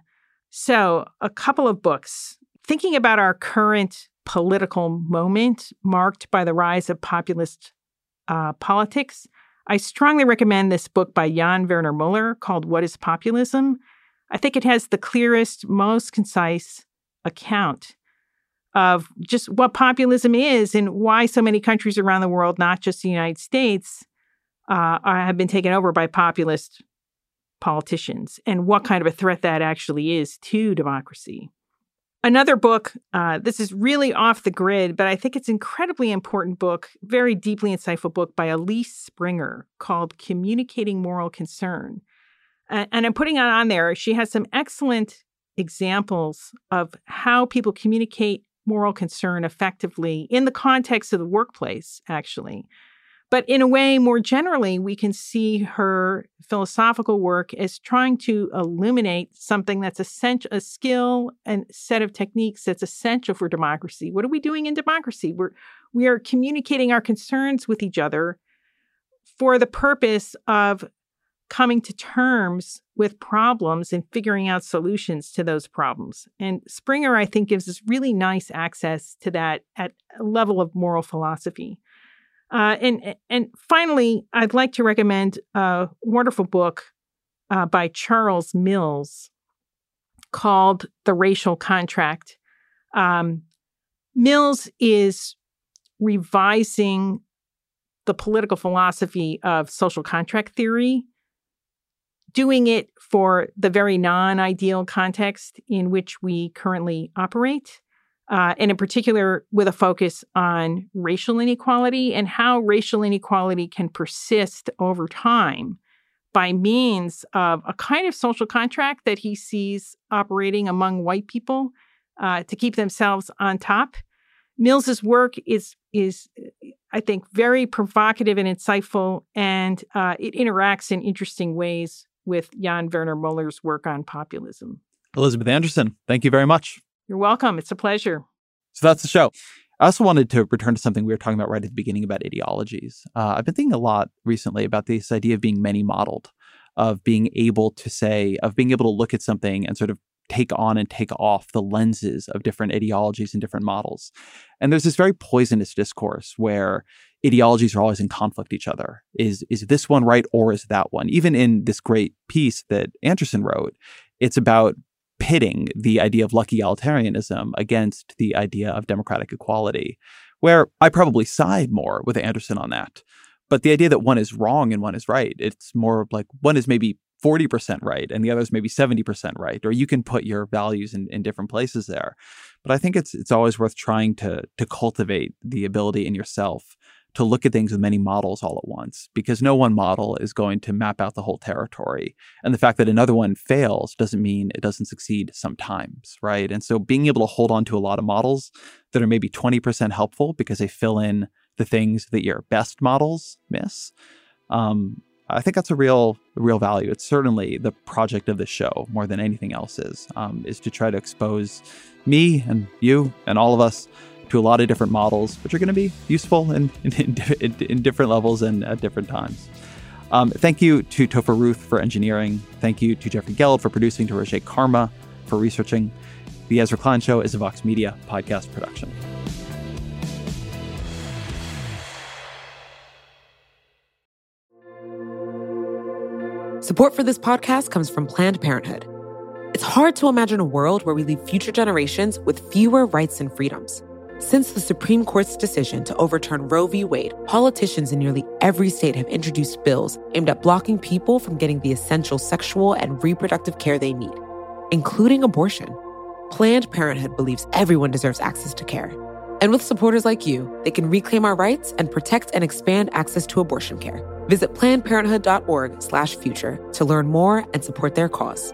So, a couple of books thinking about our current political moment marked by the rise of populist uh, politics. I strongly recommend this book by Jan Werner Muller called What is Populism? I think it has the clearest, most concise account of just what populism is and why so many countries around the world, not just the United States, uh, have been taken over by populist politicians and what kind of a threat that actually is to democracy. Another book, uh, this is really off the grid, but I think it's an incredibly important book, very deeply insightful book by Elise Springer called Communicating Moral Concern. And I'm putting it on there. She has some excellent examples of how people communicate moral concern effectively in the context of the workplace, actually. But in a way, more generally, we can see her philosophical work as trying to illuminate something that's essential, a skill and set of techniques that's essential for democracy. What are we doing in democracy? We're we are communicating our concerns with each other for the purpose of coming to terms with problems and figuring out solutions to those problems. And Springer, I think, gives us really nice access to that at a level of moral philosophy. Uh, and and finally, I'd like to recommend a wonderful book uh, by Charles Mills called "The Racial Contract." Um, Mills is revising the political philosophy of social contract theory, doing it for the very non-ideal context in which we currently operate uh, and in particular with a focus on racial inequality and how racial inequality can persist over time by means of a kind of social contract that he sees operating among white people uh, to keep themselves on top. Mills's work is is I think very provocative and insightful, and uh, it interacts in interesting ways with Jan Werner Muller's work on populism. Elizabeth Anderson, thank you very much. You're welcome. It's a pleasure. So that's the show. I also wanted to return to something we were talking about right at the beginning about ideologies. Uh, I've been thinking a lot recently about this idea of being many modeled, of being able to say, of being able to look at something and sort of take on and take off the lenses of different ideologies and different models. And there's this very poisonous discourse where ideologies are always in conflict each other. Is is this one right or is that one? Even in this great piece that Anderson wrote, it's about pitting the idea of luck egalitarianism against the idea of democratic equality, where I probably side more with Anderson on that. But the idea that one is wrong and one is right, it's more like one is maybe 40% right and the other is maybe 70% right, or you can put your values in, in different places there. But I think it's it's always worth trying to to cultivate the ability in yourself to look at things with many models all at once because no one model is going to map out the whole territory. And the fact that another one fails doesn't mean it doesn't succeed sometimes, right? And so being able to hold on to a lot of models that are maybe 20% helpful because they fill in the things that your best models miss. Um, I think that's a real, real value. It's certainly the project of the show more than anything else is, um, is to try to expose me and you and all of us to a lot of different models, which are going to be useful in, in, in, in, different levels and at different times. Um, thank you to Topher Ruth for engineering. Thank you to Jeffrey Geld for producing, to Roge Karma for researching. The Ezra Klein Show is a Vox Media podcast production. Support for this podcast comes from Planned Parenthood. It's hard to imagine a world where we leave future generations with fewer rights and freedoms. Since the Supreme Court's decision to overturn Roe v. Wade, politicians in nearly every state have introduced bills aimed at blocking people from getting the essential sexual and reproductive care they need, including abortion. Planned Parenthood believes everyone deserves access to care. And with supporters like you, they can reclaim our rights and protect and expand access to abortion care. Visit PlannedParenthood.org/future to learn more and support their cause.